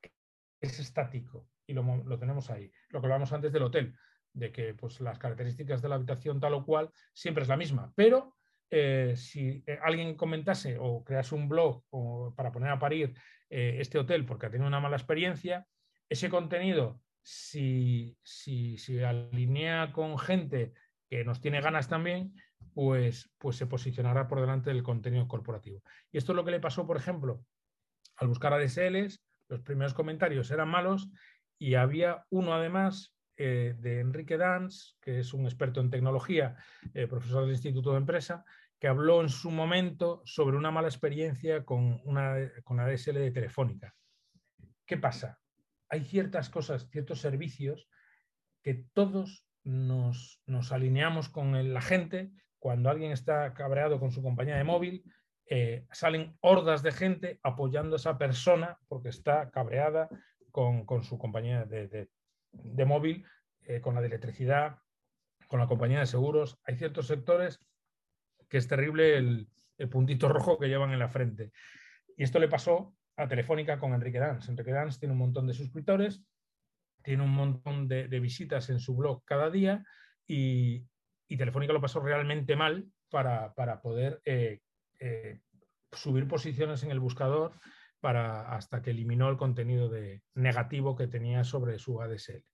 que es estático y lo, tenemos ahí. Lo que hablábamos antes del hotel, de que pues, las características de la habitación tal o cual siempre es la misma, pero eh, si eh, alguien comentase o crease un blog o para poner a parir eh, este hotel porque ha tenido una mala experiencia, ese contenido, si, si, si, alinea con gente que nos tiene ganas también, pues, pues se posicionará por delante del contenido corporativo. Y esto es lo que le pasó, por ejemplo, al buscar ADSLs, los primeros comentarios eran malos y había uno además de Enrique Dans, que es un experto en tecnología, profesor del Instituto de Empresa, que habló en su momento sobre una mala experiencia con, una, con la DSL de Telefónica. ¿Qué pasa? Hay ciertas cosas, ciertos servicios que todos nos, alineamos con la gente. Cuando alguien está cabreado con su compañía de móvil, eh, salen hordas de gente apoyando a esa persona porque está cabreada con, su compañía de, de móvil, eh, con la de electricidad, con la compañía de seguros. Hay ciertos sectores que es terrible el, puntito rojo que llevan en la frente. Y esto le pasó a Telefónica con Enrique Dance. Enrique Dance tiene un montón de suscriptores, tiene un montón de, visitas en su blog cada día y, Telefónica lo pasó realmente mal para, poder eh, eh, subir posiciones en el buscador para, hasta que eliminó el contenido de, negativo que tenía sobre su ADSL.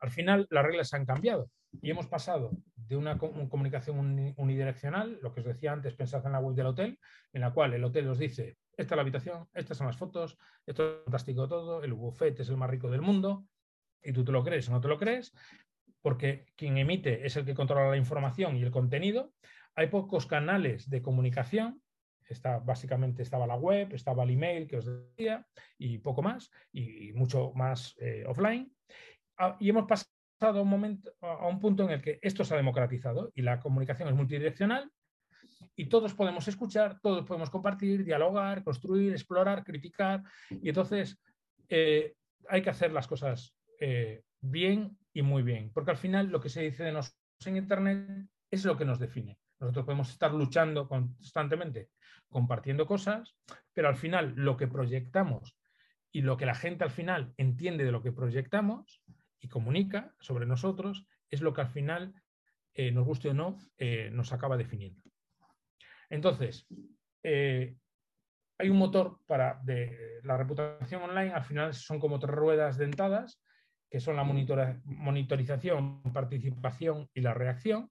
Al final, las reglas han cambiado y hemos pasado de una comunicación unidireccional, lo que os decía antes, pensad en la web del hotel, en la cual el hotel os dice, esta es la habitación, estas son las fotos, esto es fantástico todo, el buffet es el más rico del mundo, y tú te lo crees o no te lo crees, porque quien emite es el que controla la información y el contenido. Hay pocos canales de comunicación básicamente estaba la web, estaba el email que os decía y poco más, y, mucho más eh, offline. Ah, y hemos pasado a un, momento, a un punto en el que esto se ha democratizado y la comunicación es multidireccional y todos podemos escuchar, todos podemos compartir, dialogar, construir, explorar, criticar. Y entonces eh, hay que hacer las cosas eh, bien y muy bien, porque al final lo que se dice de nosotros en Internet es lo que nos define. Nosotros podemos estar luchando constantemente, compartiendo cosas, pero al final lo que proyectamos y lo que la gente al final entiende de lo que proyectamos y comunica sobre nosotros es lo que al final, eh, nos guste o no, eh, nos acaba definiendo. Entonces, eh, hay un motor para de, la reputación online, al final son como tres ruedas dentadas, que son la monitorización, participación y la reacción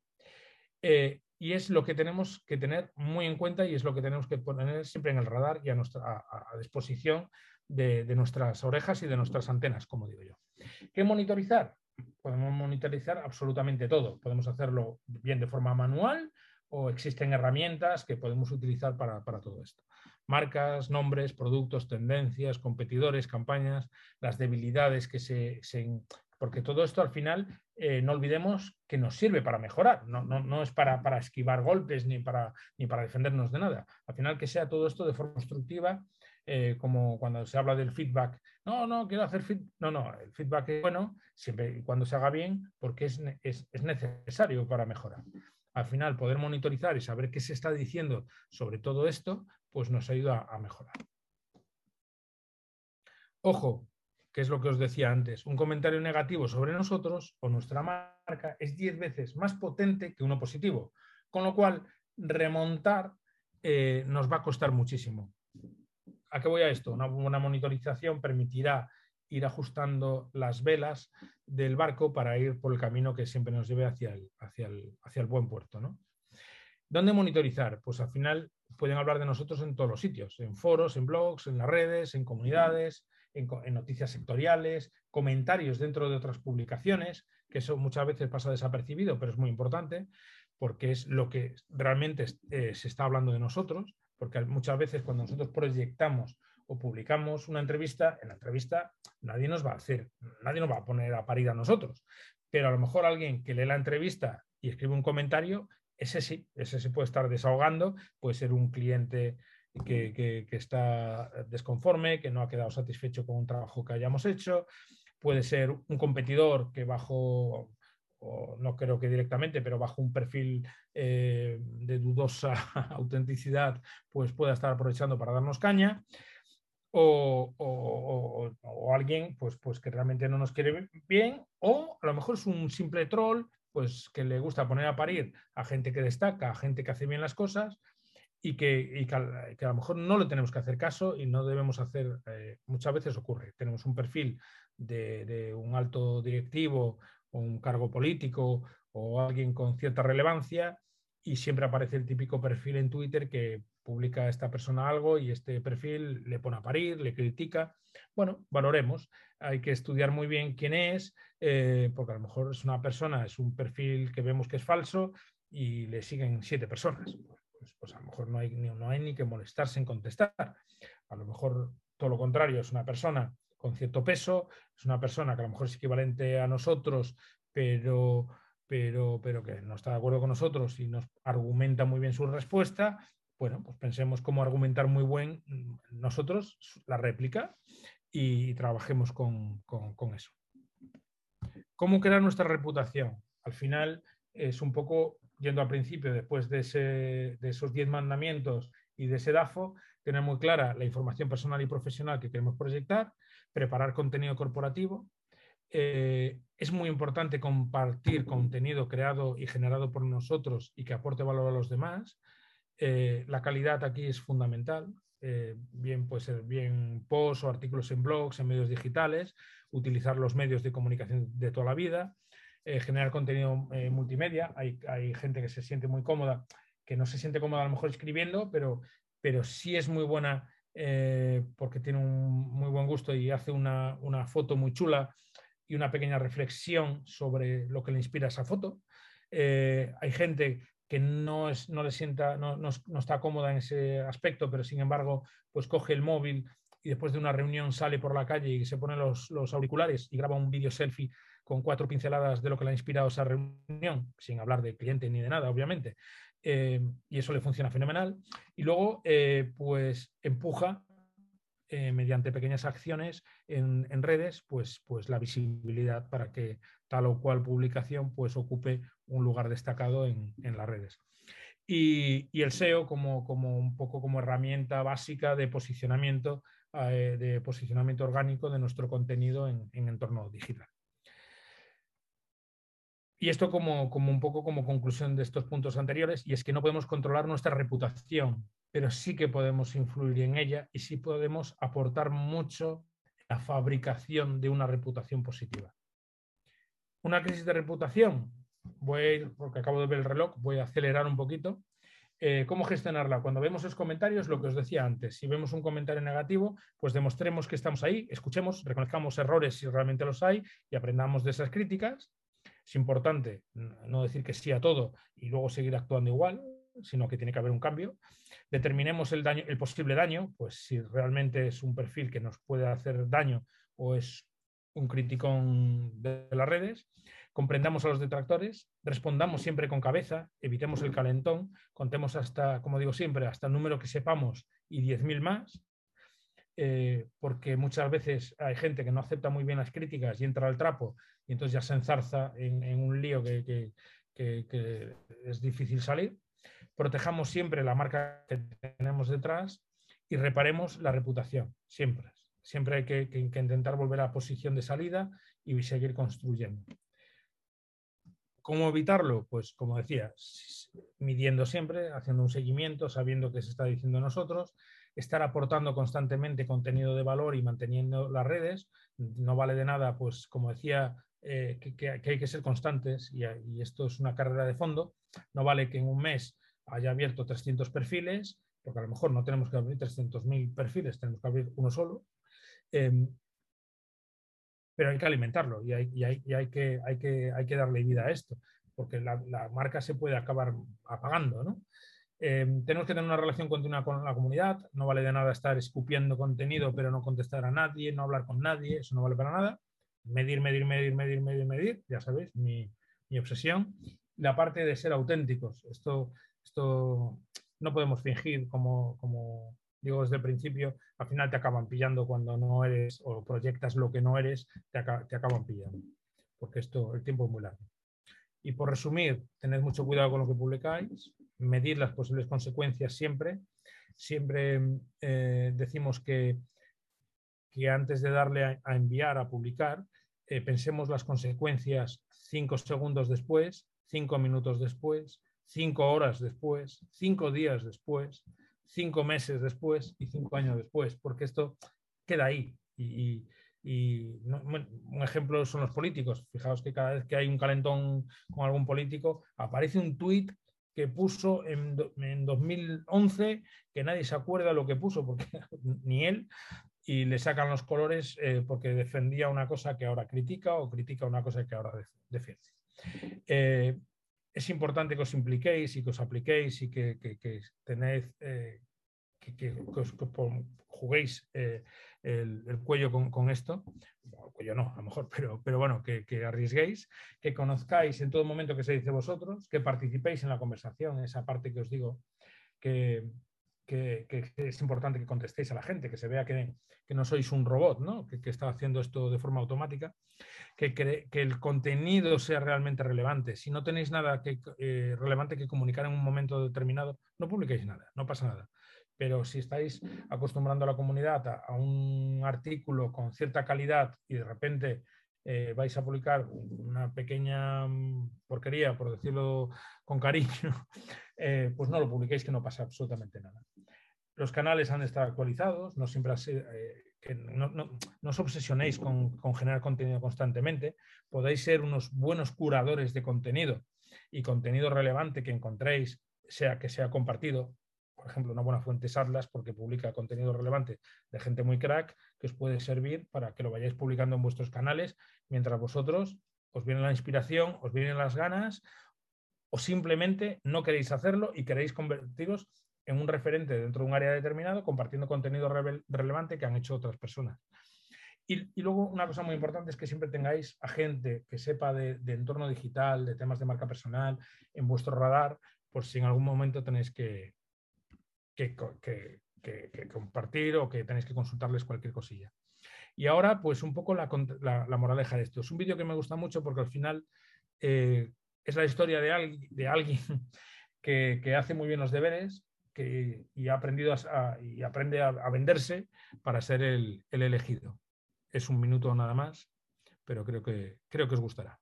y es lo que tenemos que tener muy en cuenta y es lo que tenemos que poner siempre en el radar y a, nuestra, a, disposición de, nuestras orejas y de nuestras antenas, como digo yo. ¿Qué monitorizar? Podemos monitorizar absolutamente todo. Podemos hacerlo bien de forma manual o existen herramientas que podemos utilizar para, todo esto. marcas, nombres, productos, tendencias, competidores, campañas, las debilidades que se... porque todo esto al final, eh, no olvidemos que nos sirve para mejorar, no, no, es para, para, esquivar golpes ni para, ni para defendernos de nada. Al final que sea todo esto de forma constructiva eh, como cuando se habla del feedback. No, no, quiero hacer feedback. No, no, el feedback es bueno siempre y cuando se haga bien porque es, es, necesario para mejorar. Al final, poder monitorizar y saber qué se está diciendo sobre todo esto, pues nos ayuda a mejorar. Ojo, que es lo que os decía antes, un comentario negativo sobre nosotros o nuestra marca es 10 veces más potente que uno positivo, con lo cual remontar eh, nos va a costar muchísimo. ¿A qué voy a esto? Una buena monitorización permitirá ir ajustando las velas del barco para ir por el camino que siempre nos lleve hacia el, hacia el, hacia el buen puerto. ¿no? ¿Dónde monitorizar? Pues al final pueden hablar de nosotros en todos los sitios, en foros, en blogs, en las redes, en comunidades, en, noticias sectoriales, comentarios dentro de otras publicaciones, que eso muchas veces pasa desapercibido, pero es muy importante porque es lo que realmente eh, se está hablando de nosotros porque muchas veces cuando nosotros proyectamos o publicamos una entrevista, en la entrevista nadie nos va a hacer, nadie nos va a poner a parir a nosotros, pero a lo mejor alguien que lee la entrevista y escribe un comentario, ese sí, ese se puede estar desahogando, puede ser un cliente que, está desconforme, que no ha quedado satisfecho con un trabajo que hayamos hecho, puede ser un competidor que bajo o no creo que directamente, pero bajo un perfil eh, de dudosa autenticidad, pues pueda estar aprovechando para darnos caña. O, alguien pues, pues que realmente no nos quiere bien, o a lo mejor es un simple troll pues que le gusta poner a parir a gente que destaca, a gente que hace bien las cosas y que, a, lo mejor no le tenemos que hacer caso y no debemos hacer, eh, muchas veces ocurre, tenemos un perfil de, un alto directivo un cargo político o alguien con cierta relevancia y siempre aparece el típico perfil en Twitter que publica esta persona algo y este perfil le pone a parir, le critica. Bueno, valoremos. Hay que estudiar muy bien quién es, eh, porque a lo mejor es una persona, es un perfil que vemos que es falso y le siguen siete personas. Pues, pues a lo mejor no hay, no hay ni que molestarse en contestar. A lo mejor todo lo contrario, es una persona con cierto peso, es una persona que a lo mejor es equivalente a nosotros, pero, pero, pero que no está de acuerdo con nosotros y nos argumenta muy bien su respuesta, bueno, pues pensemos cómo argumentar muy buen nosotros la réplica y trabajemos con, eso. ¿Cómo crear nuestra reputación? Al final es un poco, yendo al principio, después de, de esos diez mandamientos y de ese DAFO, tener muy clara la información personal y profesional que queremos proyectar, preparar contenido corporativo. Eh, es muy importante compartir contenido creado y generado por nosotros y que aporte valor a los demás. Eh, la calidad aquí es fundamental. Eh, bien puede ser bien posts o artículos en blogs, en medios digitales, utilizar los medios de comunicación de toda la vida, generar contenido multimedia. Hay, hay, gente que se siente muy cómoda, que no se siente cómoda a lo mejor escribiendo, pero, pero sí es muy buena eh, porque tiene un muy buen gusto y hace una, foto muy chula y una pequeña reflexión sobre lo que le inspira esa foto. Eh, hay gente que no, es, no le sienta, no, no, está cómoda en ese aspecto, pero sin embargo, pues coge el móvil y después de una reunión sale por la calle y se pone los, los auriculares y graba un vídeo selfie con cuatro pinceladas de lo que le ha inspirado esa reunión, sin hablar de cliente ni de nada, obviamente. Eh, y eso le funciona fenomenal. Y luego, eh, pues empuja eh, mediante pequeñas acciones en, redes, pues, pues la visibilidad para que tal o cual publicación pues ocupe un lugar destacado en, las redes. Y, el SEO como, como, un poco como herramienta básica de posicionamiento, de posicionamiento orgánico de nuestro contenido en entorno digital. Y esto como, un poco como conclusión de estos puntos anteriores, y es que no podemos controlar nuestra reputación, pero sí que podemos influir en ella y sí podemos aportar mucho la fabricación de una reputación positiva. Una crisis de reputación, voy a ir, porque acabo de ver el reloj, voy a acelerar un poquito. Eh, ¿Cómo gestionarla? Cuando vemos esos comentarios, lo que os decía antes, si vemos un comentario negativo, pues demostremos que estamos ahí, escuchemos, reconozcamos errores si realmente los hay y aprendamos de esas críticas es importante no decir que sí a todo y luego seguir actuando igual. sino que tiene que haber un cambio. Determinemos el, daño, el posible daño, pues si realmente es un perfil que nos puede hacer daño o es un criticón de las redes. Comprendamos a los detractores, respondamos siempre con cabeza, evitemos el calentón, contemos hasta, como digo siempre, hasta el número que sepamos y 10.000 más, eh, porque muchas veces hay gente que no acepta muy bien las críticas y entra al trapo y entonces ya se enzarza en, un lío que, es difícil salir. Protejamos siempre la marca que tenemos detrás y reparemos la reputación, siempre. Siempre hay que, intentar volver a la posición de salida y seguir construyendo. ¿Cómo evitarlo? Pues como decía, midiendo siempre, haciendo un seguimiento, sabiendo qué se está diciendo nosotros, estar aportando constantemente contenido de valor y manteniendo las redes. No vale de nada, pues como decía, eh, que, hay que ser constantes y, esto es una carrera de fondo. No vale que en un mes haya abierto 300 perfiles, porque a lo mejor no tenemos que abrir 300.000 perfiles, tenemos que abrir uno solo. Em, pero hay que alimentarlo y, hay, que, hay, que, hay que darle vida a esto, porque la, marca se puede acabar apagando. ¿no? Em, tenemos que tener una relación continua con la comunidad, no vale de nada estar escupiendo contenido pero no contestar a nadie, no hablar con nadie, eso no vale para nada. Medir, medir, medir, medir, medir, medir, ya sabéis, mi, mi obsesión. La parte de ser auténticos, esto, esto no podemos fingir como, como, digo desde el principio, al final te acaban pillando cuando no eres o proyectas lo que no eres, te, acaban pillando, porque esto, el tiempo es muy largo. Y por resumir, tened mucho cuidado con lo que publicáis, medir las posibles consecuencias siempre. Siempre eh, decimos que, que, antes de darle a, enviar, a publicar, eh, pensemos las consecuencias cinco segundos después, cinco minutos después, cinco horas después, cinco días después, cinco meses después y cinco años después, porque esto queda ahí. Y, un ejemplo son los políticos. Fijaos que cada vez que hay un calentón con algún político, aparece un tuit que puso en, 2011 que nadie se acuerda lo que puso, porque ni él, y le sacan los colores eh, porque defendía una cosa que ahora critica o critica una cosa que ahora defiende. Eh, es importante que os impliquéis y que os apliquéis y que, tenéis, eh, que, os, juguéis eh, el, cuello con, esto. el cuello no, a lo mejor, pero, bueno, que, arriesguéis, que conozcáis en todo momento que se dice vosotros, que participéis en la conversación, esa parte que os digo que, es importante que contestéis a la gente, que se vea que, no sois un robot, ¿no? que, está haciendo esto de forma automática, que, el contenido sea realmente relevante. Si no tenéis nada eh, relevante que comunicar en un momento determinado, no publiquéis nada, no pasa nada. Pero si estáis acostumbrando a la comunidad a, un artículo con cierta calidad y de repente eh, vais a publicar una pequeña mm, porquería, por decirlo con cariño, eh, pues no lo publiquéis que no pasa absolutamente nada. Los canales han de estar actualizados, no siempre eh, que no, os obsesionéis con, generar contenido constantemente, podéis ser unos buenos curadores de contenido y contenido relevante que encontréis, sea que sea compartido, por ejemplo, una buena fuente es Atlas porque publica contenido relevante de gente muy crack que os puede servir para que lo vayáis publicando en vuestros canales mientras vosotros os viene la inspiración, os vienen las ganas o simplemente no queréis hacerlo y queréis convertiros en un referente dentro de un área determinado compartiendo contenido relevante que han hecho otras personas. Y, luego una cosa muy importante es que siempre tengáis a gente que sepa de, entorno digital, de temas de marca personal en vuestro radar, por si en algún momento tenéis que, que, compartir o que tenéis que consultarles cualquier cosilla. Y ahora, pues un poco la, moraleja de esto. Es un vídeo que me gusta mucho porque al final eh, es la historia de, alguien que, hace muy bien los deberes, y ha aprendido y aprende a, venderse para ser el, el, elegido. Es un minuto nada más, pero creo que, creo que os gustará.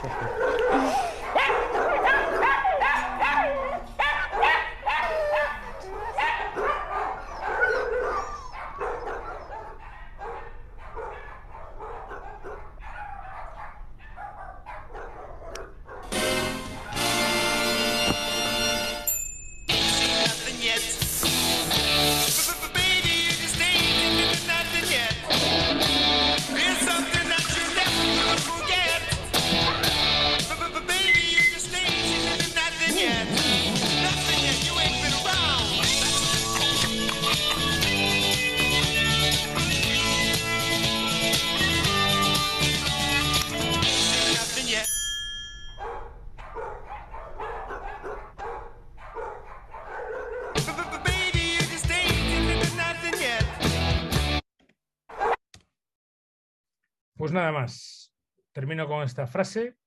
con esta frase,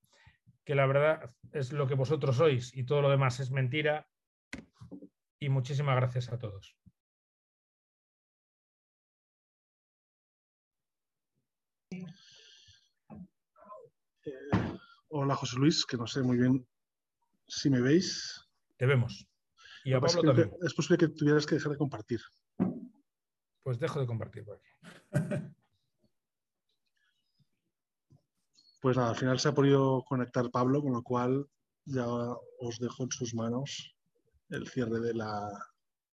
que la verdad es lo que vosotros sois y todo lo demás es mentira. Y muchísimas gracias a todos. Eh, hola José Luis, que no sé muy bien si me veis. Te vemos. Y a Pablo también. Es posible que tuvieras que dejar de compartir. Pues dejo de compartir por aquí. Pues nada, al final se ha podido conectar Pablo, con lo cual ya os dejo en sus manos el cierre de la,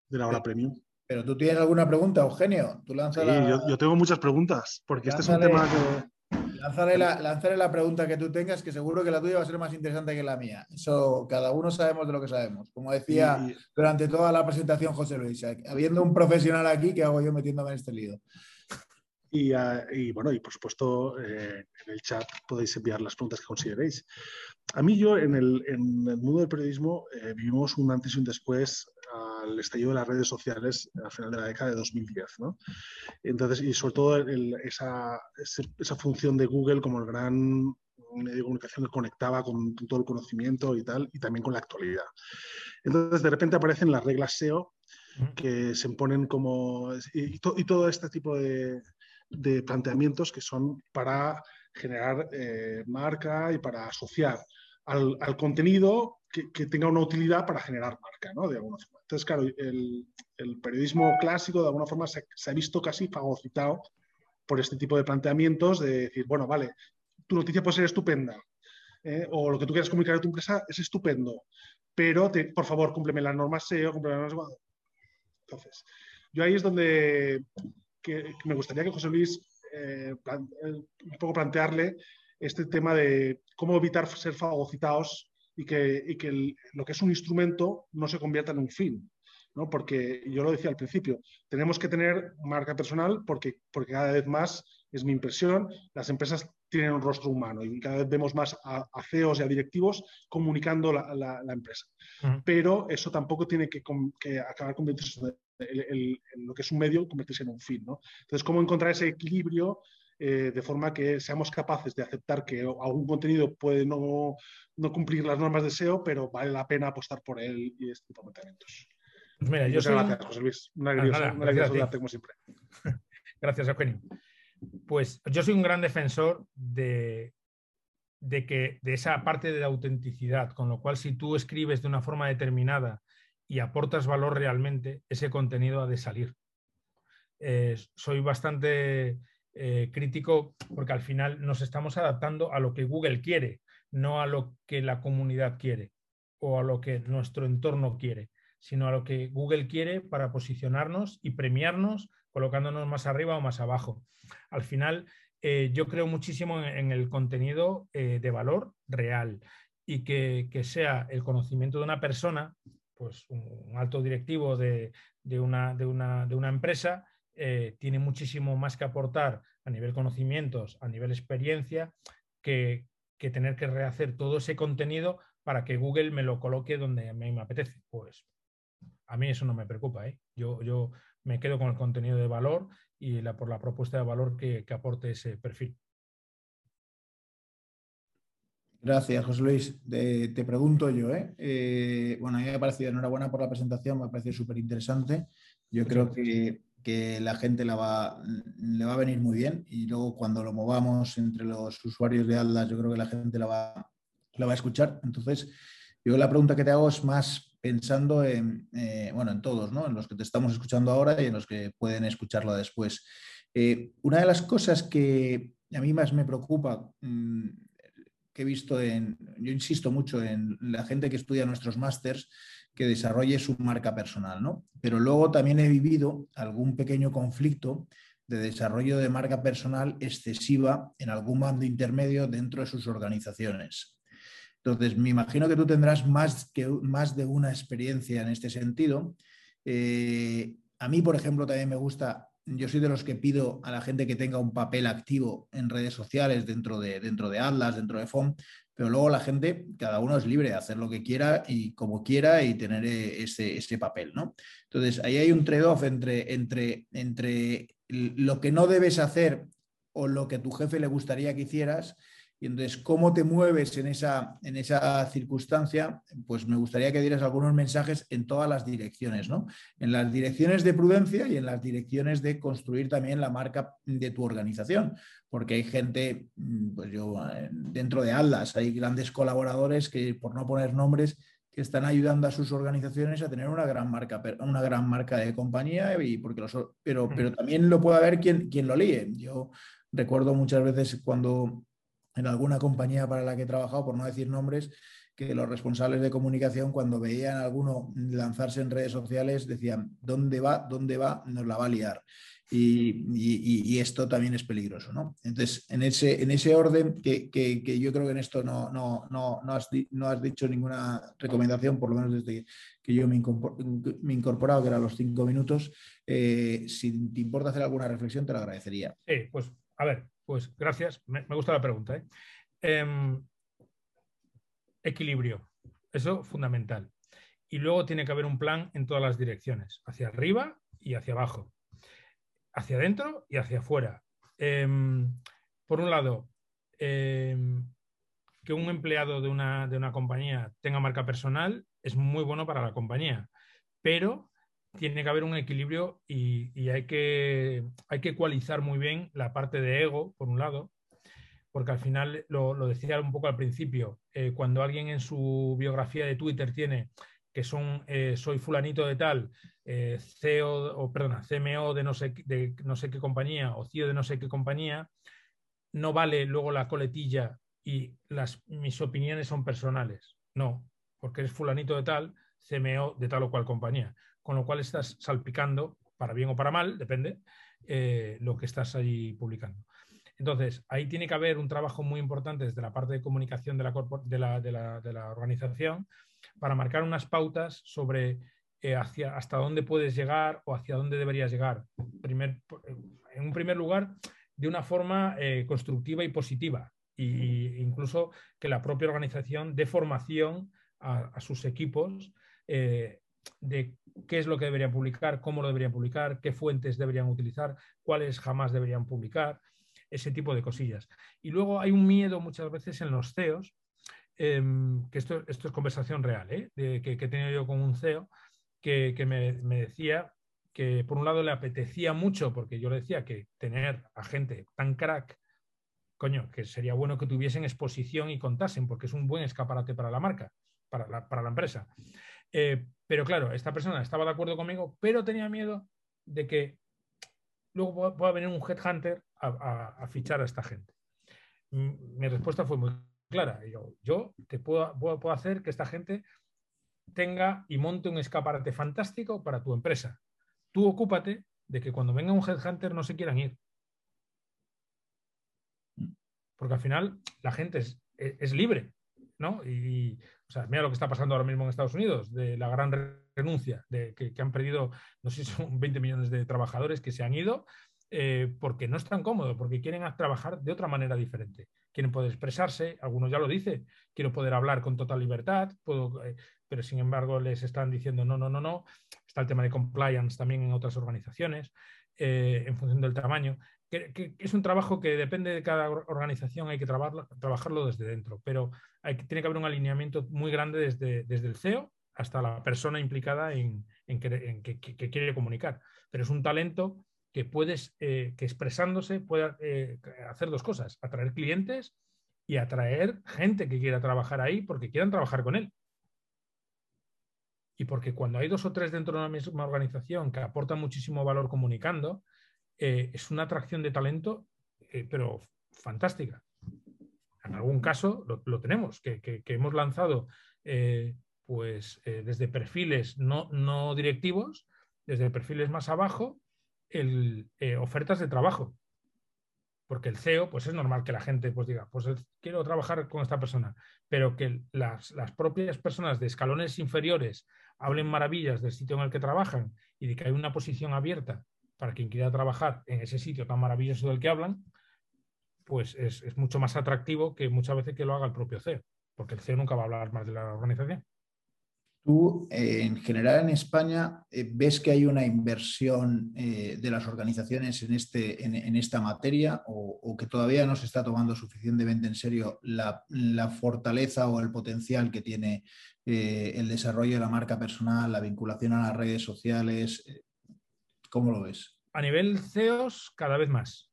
de la hora premium. Pero tú tienes alguna pregunta, Eugenio. Tú sí, yo, tengo muchas preguntas, porque este es un tema que. Lánzale la, la pregunta que tú tengas, que seguro que la tuya va a ser más interesante que la mía. Eso, cada uno sabemos de lo que sabemos. Como decía durante toda la presentación José Luis, habiendo un profesional aquí, ¿qué hago yo metiéndome en este lío? Ah, y, bueno, y por supuesto, eh, en el chat podéis enviar las preguntas que consideréis. A mí yo, en el, mundo del periodismo, eh, vivimos un antes y un después al estallido de las redes sociales al final de la década de 2010. ¿no? Entonces, y sobre todo esa, esa, función de Google como el gran medio de comunicación que conectaba con, todo el conocimiento y tal, y también con la actualidad. Entonces, de repente aparecen las reglas SEO que se imponen como... y todo este tipo de, de planteamientos que son para generar eh, marca y para asociar al, contenido que, tenga una utilidad para generar marca, ¿no? De alguna forma. Entonces, claro, el, periodismo clásico de alguna forma se, ha visto casi fagocitado por este tipo de planteamientos de decir, bueno, vale, tu noticia puede ser estupenda ¿eh? o lo que tú quieras comunicar a tu empresa es estupendo, pero por favor, cúmpleme las normas SEO, cúmpleme las normas... Entonces, yo ahí es donde que, me gustaría que José Luis eh, eh, un poco plantearle este tema de cómo evitar ser fagocitados y que, que lo que es un instrumento no se convierta en un fin. ¿no? Porque yo lo decía al principio, tenemos que tener marca personal porque, porque cada vez más, es mi impresión, las empresas tienen un rostro humano y cada vez vemos más a, CEOs y a directivos comunicando la, empresa. Pero eso tampoco tiene que, que acabar convirtiéndose lo que es un medio convertirse en un fin. ¿no? Entonces, ¿cómo encontrar ese equilibrio eh, de forma que seamos capaces de aceptar que algún contenido puede no, no, cumplir las normas de SEO, pero vale la pena apostar por él y este tipo de planteamientos? Pues mira, yo Muchas gracias, José Luis. Una alegría, gracias como siempre. gracias, Eugenio. Pues yo soy un gran defensor de, de, que, de esa parte de la autenticidad, con lo cual si tú escribes de una forma determinada y aportas valor realmente, ese contenido ha de salir. Eh, soy bastante eh, crítico porque al final nos estamos adaptando a lo que Google quiere, no a lo que la comunidad quiere o a lo que nuestro entorno quiere, sino a lo que Google quiere para posicionarnos y premiarnos colocándonos más arriba o más abajo. Al final, eh, yo creo muchísimo en, el contenido de valor real y que, que, sea el conocimiento de una persona pues, un alto directivo de, una, de, una, empresa eh, tiene muchísimo más que aportar a nivel conocimientos, a nivel experiencia, que, tener que rehacer todo ese contenido para que Google me lo coloque donde a mí me apetece. Pues a mí eso no me preocupa. ¿eh? Yo, yo me quedo con el contenido de valor y la, por la propuesta de valor que aporte ese perfil. Gracias, José Luis. te pregunto yo, ¿eh? ¿eh? Bueno, a mí me ha parecido enhorabuena por la presentación, me ha parecido súper interesante. Yo creo que, la gente la va, le va a venir muy bien y luego cuando lo movamos entre los usuarios de Atlas, yo creo que la gente la va, la va a escuchar. Entonces, yo la pregunta que te hago es más pensando en, eh, bueno, en todos, ¿no? En los que te estamos escuchando ahora y en los que pueden escucharlo después. Eh, una de las cosas que a mí más me preocupa mm, que he visto en, yo insisto mucho en la gente que estudia nuestros másters, que desarrolle su marca personal, ¿no? Pero luego también he vivido algún pequeño conflicto de desarrollo de marca personal excesiva en algún mando intermedio dentro de sus organizaciones. Entonces, me imagino que tú tendrás más, que, más de una experiencia en este sentido. Eh, a mí, por ejemplo, también me gusta yo soy de los que pido a la gente que tenga un papel activo en redes sociales dentro de, dentro de Atlas, dentro de FOM, pero luego la gente, cada uno es libre de hacer lo que quiera y como quiera y tener eh, ese, ese papel, ¿no? Entonces, ahí hay un trade-off entre, entre, entre lo que no debes hacer o lo que tu jefe le gustaría que hicieras y entonces, ¿cómo te mueves en esa, en esa circunstancia? Pues me gustaría que dieras algunos mensajes en todas las direcciones, ¿no? En las direcciones de prudencia y en las direcciones de construir también la marca de tu organización, porque hay gente, mm, pues yo, eh, dentro de Aldas, hay grandes colaboradores que, por no poner nombres, que están ayudando a sus organizaciones a tener una gran marca, una gran marca de compañía, y porque pero, pero también lo puede haber quien, quien lo líe. Yo recuerdo muchas veces cuando en alguna compañía para la que he trabajado, por no decir nombres, que los responsables de comunicación cuando veían a alguno lanzarse en redes sociales decían, ¿dónde va? ¿Dónde va? Nos la va a liar. Y, esto también es peligroso. ¿no? Entonces, en ese, en ese orden, que, yo creo que en esto no, no, no, no, has, no has dicho ninguna recomendación, por lo menos desde que yo me, he incorporado, que eran los cinco minutos, eh, si te importa hacer alguna reflexión, te lo agradecería. Sí, pues a ver, pues gracias. Me, gusta la pregunta. ¿eh? Em, equilibrio. Eso fundamental. Y luego tiene que haber un plan en todas las direcciones, hacia arriba y hacia abajo, hacia adentro y hacia afuera. Em, por un lado, em, que un empleado de una, de una compañía tenga marca personal es muy bueno para la compañía, pero tiene que haber un equilibrio y, hay, que, hay que ecualizar muy bien la parte de ego, por un lado, porque al final, lo, decía un poco al principio, eh, cuando alguien en su biografía de Twitter tiene que son eh, soy fulanito de tal, eh, CEO o perdona, CMO de no, sé, de no sé qué compañía o CEO de no sé qué compañía, no vale luego la coletilla y las, mis opiniones son personales. No, porque es fulanito de tal, CMO de tal o cual compañía con lo cual estás salpicando, para bien o para mal, depende, eh, lo que estás ahí publicando. Entonces, ahí tiene que haber un trabajo muy importante desde la parte de comunicación de la, de la, organización para marcar unas pautas sobre eh, hacia, hasta dónde puedes llegar o hacia dónde deberías llegar. Primer, en un primer lugar, de una forma eh, constructiva y positiva, e incluso que la propia organización dé formación a, sus equipos de qué es lo que deberían publicar, cómo lo deberían publicar, qué fuentes deberían utilizar, cuáles jamás deberían publicar, ese tipo de cosillas. Y luego hay un miedo muchas veces en los CEOs, em, que esto, es conversación real, ¿eh? que, he tenido yo con un CEO que, me, decía que por un lado le apetecía mucho, porque yo le decía que tener a gente tan crack, coño, que sería bueno que tuviesen exposición y contasen, porque es un buen escaparate para la marca, para la, para la empresa. Eh, pero claro, esta persona estaba de acuerdo conmigo, pero tenía miedo de que luego pueda venir un headhunter a, fichar a esta gente. Mi respuesta fue muy clara. Yo, yo te puedo, puedo, hacer que esta gente tenga y monte un escaparate fantástico para tu empresa. Tú ocúpate de que cuando venga un headhunter no se quieran ir. Porque al final la gente es, es libre, ¿no? Y, o sea, mira lo que está pasando ahora mismo en Estados Unidos, de la gran renuncia, de que, han perdido, no sé si son 20 millones de trabajadores que se han ido eh, porque no están cómodos, porque quieren trabajar de otra manera diferente. Quieren poder expresarse, algunos ya lo dicen, quiero poder hablar con total libertad, eh, pero sin embargo les están diciendo no, no, no, no. Está el tema de compliance también en otras organizaciones, eh, en función del tamaño que, es un trabajo que depende de cada organización, hay que trabajarlo, trabajarlo desde dentro, pero tiene que haber un alineamiento muy grande desde, desde el CEO hasta la persona implicada en, que, quiere comunicar. Pero es un talento que puedes, eh, que expresándose puede eh, hacer dos cosas, atraer clientes y atraer gente que quiera trabajar ahí porque quieran trabajar con él. Y porque cuando hay dos o tres dentro de una misma organización que aportan muchísimo valor comunicando, eh, es una atracción de talento, eh, pero fantástica. En algún caso lo, tenemos, que, hemos lanzado eh, pues, desde perfiles no, directivos, desde perfiles más abajo, ofertas de trabajo. Porque el CEO, pues es normal que la gente pues, diga, pues quiero trabajar con esta persona, pero que las, las propias personas de escalones inferiores hablen maravillas del sitio en el que trabajan y de que hay una posición abierta para quien quiera trabajar en ese sitio tan maravilloso del que hablan, pues es, mucho más atractivo que muchas veces que lo haga el propio CEO, porque el CEO nunca va a hablar más de la organización. Tú, eh, en general en España, eh, ¿ves que hay una inversión eh, de las organizaciones en, este, en, esta materia o, que todavía no se está tomando suficientemente en serio la, fortaleza o el potencial que tiene el desarrollo de la marca personal, la vinculación a las redes sociales? ¿Cómo lo ves? A nivel CEOs, cada vez más.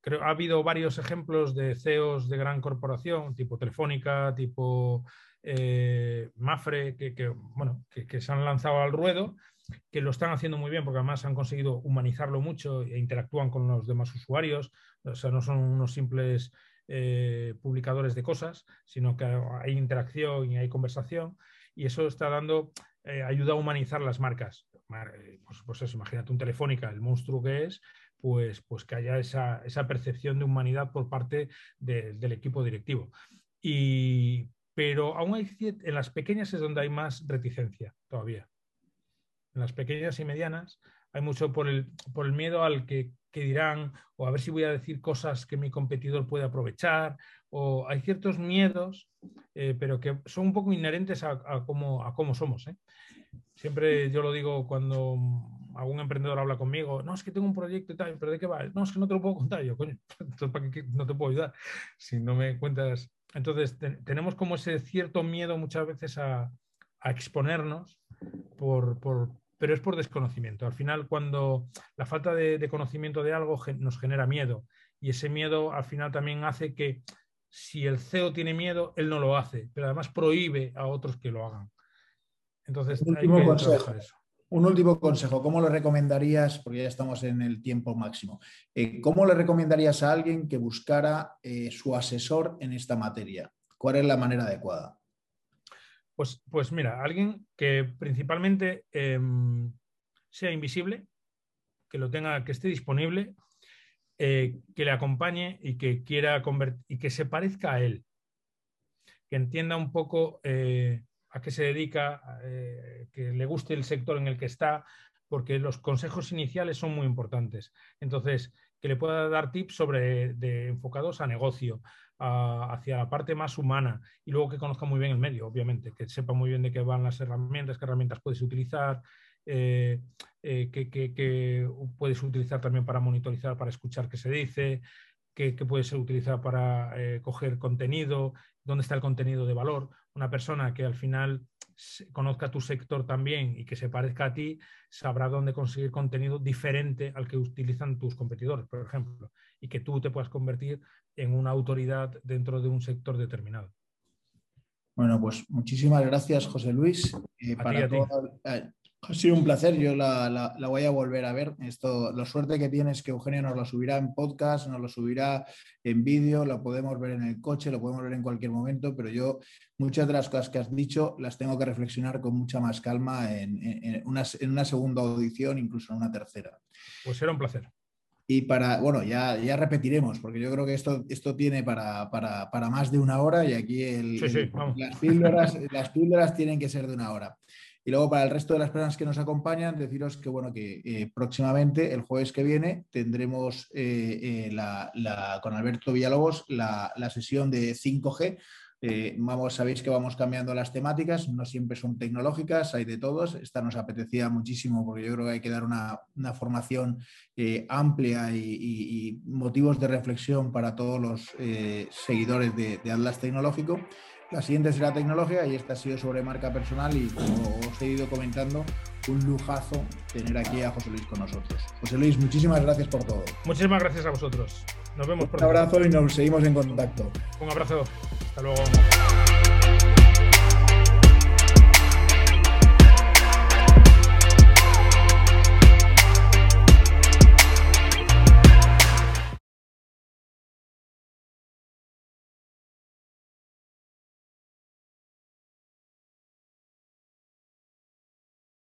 Creo, ha habido varios ejemplos de CEOs de gran corporación, tipo Telefónica, tipo eh, Mafre, que, bueno, que, se han lanzado al ruedo, que lo están haciendo muy bien porque además han conseguido humanizarlo mucho e interactúan con los demás usuarios, o sea, no son unos simples eh, publicadores de cosas, sino que hay interacción y hay conversación y eso está dando, eh, ayuda a humanizar las marcas. Pues, pues, eso, imagínate un Telefónica, el monstruo que es, pues, pues que haya esa, percepción de humanidad por parte del equipo directivo. Y, pero aún hay en las pequeñas es donde hay más reticencia todavía. En las pequeñas y medianas hay mucho por el, por el miedo al que, dirán, o a ver si voy a decir cosas que mi competidor puede aprovechar, o hay ciertos miedos, eh, pero que son un poco inherentes a, cómo, a cómo, somos. ¿eh? Siempre yo lo digo cuando algún emprendedor habla conmigo, no, es que tengo un proyecto y tal, pero ¿de qué va? No, es que no te lo puedo contar. yo, coño, entonces ¿para qué no te puedo ayudar? Si no me cuentas entonces, tenemos como ese cierto miedo muchas veces a, exponernos, por, pero es por desconocimiento. Al final, cuando la falta de, conocimiento de algo nos genera miedo y ese miedo al final también hace que si el CEO tiene miedo, él no lo hace, pero además prohíbe a otros que lo hagan. Entonces, hay que trabajar eso. Un último consejo, ¿cómo le recomendarías, porque ya estamos en el tiempo máximo, eh, ¿cómo le recomendarías a alguien que buscara eh, su asesor en esta materia? ¿Cuál es la manera adecuada? Pues, pues mira, alguien que principalmente em, sea invisible, que lo tenga, que esté disponible, eh, que le acompañe y que quiera y que se parezca a él, que entienda un poco a qué se dedica, eh, que le guste el sector en el que está, porque los consejos iniciales son muy importantes. Entonces, que le pueda dar tips sobre de, enfocados a negocio, hacia la parte más humana y luego que conozca muy bien el medio, obviamente, que sepa muy bien de qué van las herramientas, qué herramientas puedes utilizar, eh, eh, que, puedes utilizar también para monitorizar, para escuchar qué se dice, que, puedes utilizar para coger contenido, dónde está el contenido de valor una persona que al final conozca tu sector también y que se parezca a ti, sabrá dónde conseguir contenido diferente al que utilizan tus competidores, por ejemplo, y que tú te puedas convertir en una autoridad dentro de un sector determinado. Bueno, pues muchísimas gracias, José Luis. Eh, para eh, ha sido un placer, yo la, voy a volver a ver. Esto, la suerte que tiene es que Eugenio nos lo subirá en podcast, nos lo subirá en vídeo, lo podemos ver en el coche, lo podemos ver en cualquier momento, pero yo muchas de las cosas que has dicho las tengo que reflexionar con mucha más calma en, una, segunda audición, incluso en una tercera. Pues será un placer. Y para, bueno, ya, ya repetiremos, porque yo creo que esto, esto tiene para, para, más de una hora y aquí las, píldoras, las píldoras tienen que ser de una hora. Y luego para el resto de las personas que nos acompañan, deciros que bueno, que eh, próximamente, el jueves que viene, tendremos eh, eh, con Alberto Villalobos la, sesión de 5G. vamos, sabéis que vamos cambiando las temáticas, no siempre son tecnológicas, hay de todos. Esta nos apetecía muchísimo porque yo creo que hay que dar una, formación amplia y, motivos de reflexión para todos los seguidores de Atlas Tecnológico. La siguiente será tecnología y esta ha sido sobre marca personal y como os he ido comentando, un lujazo tener aquí a José Luis con nosotros. José Luis, muchísimas gracias por todo. Muchísimas gracias a vosotros. Nos vemos pronto. Un abrazo y nos seguimos en contacto. Un abrazo. Hasta luego.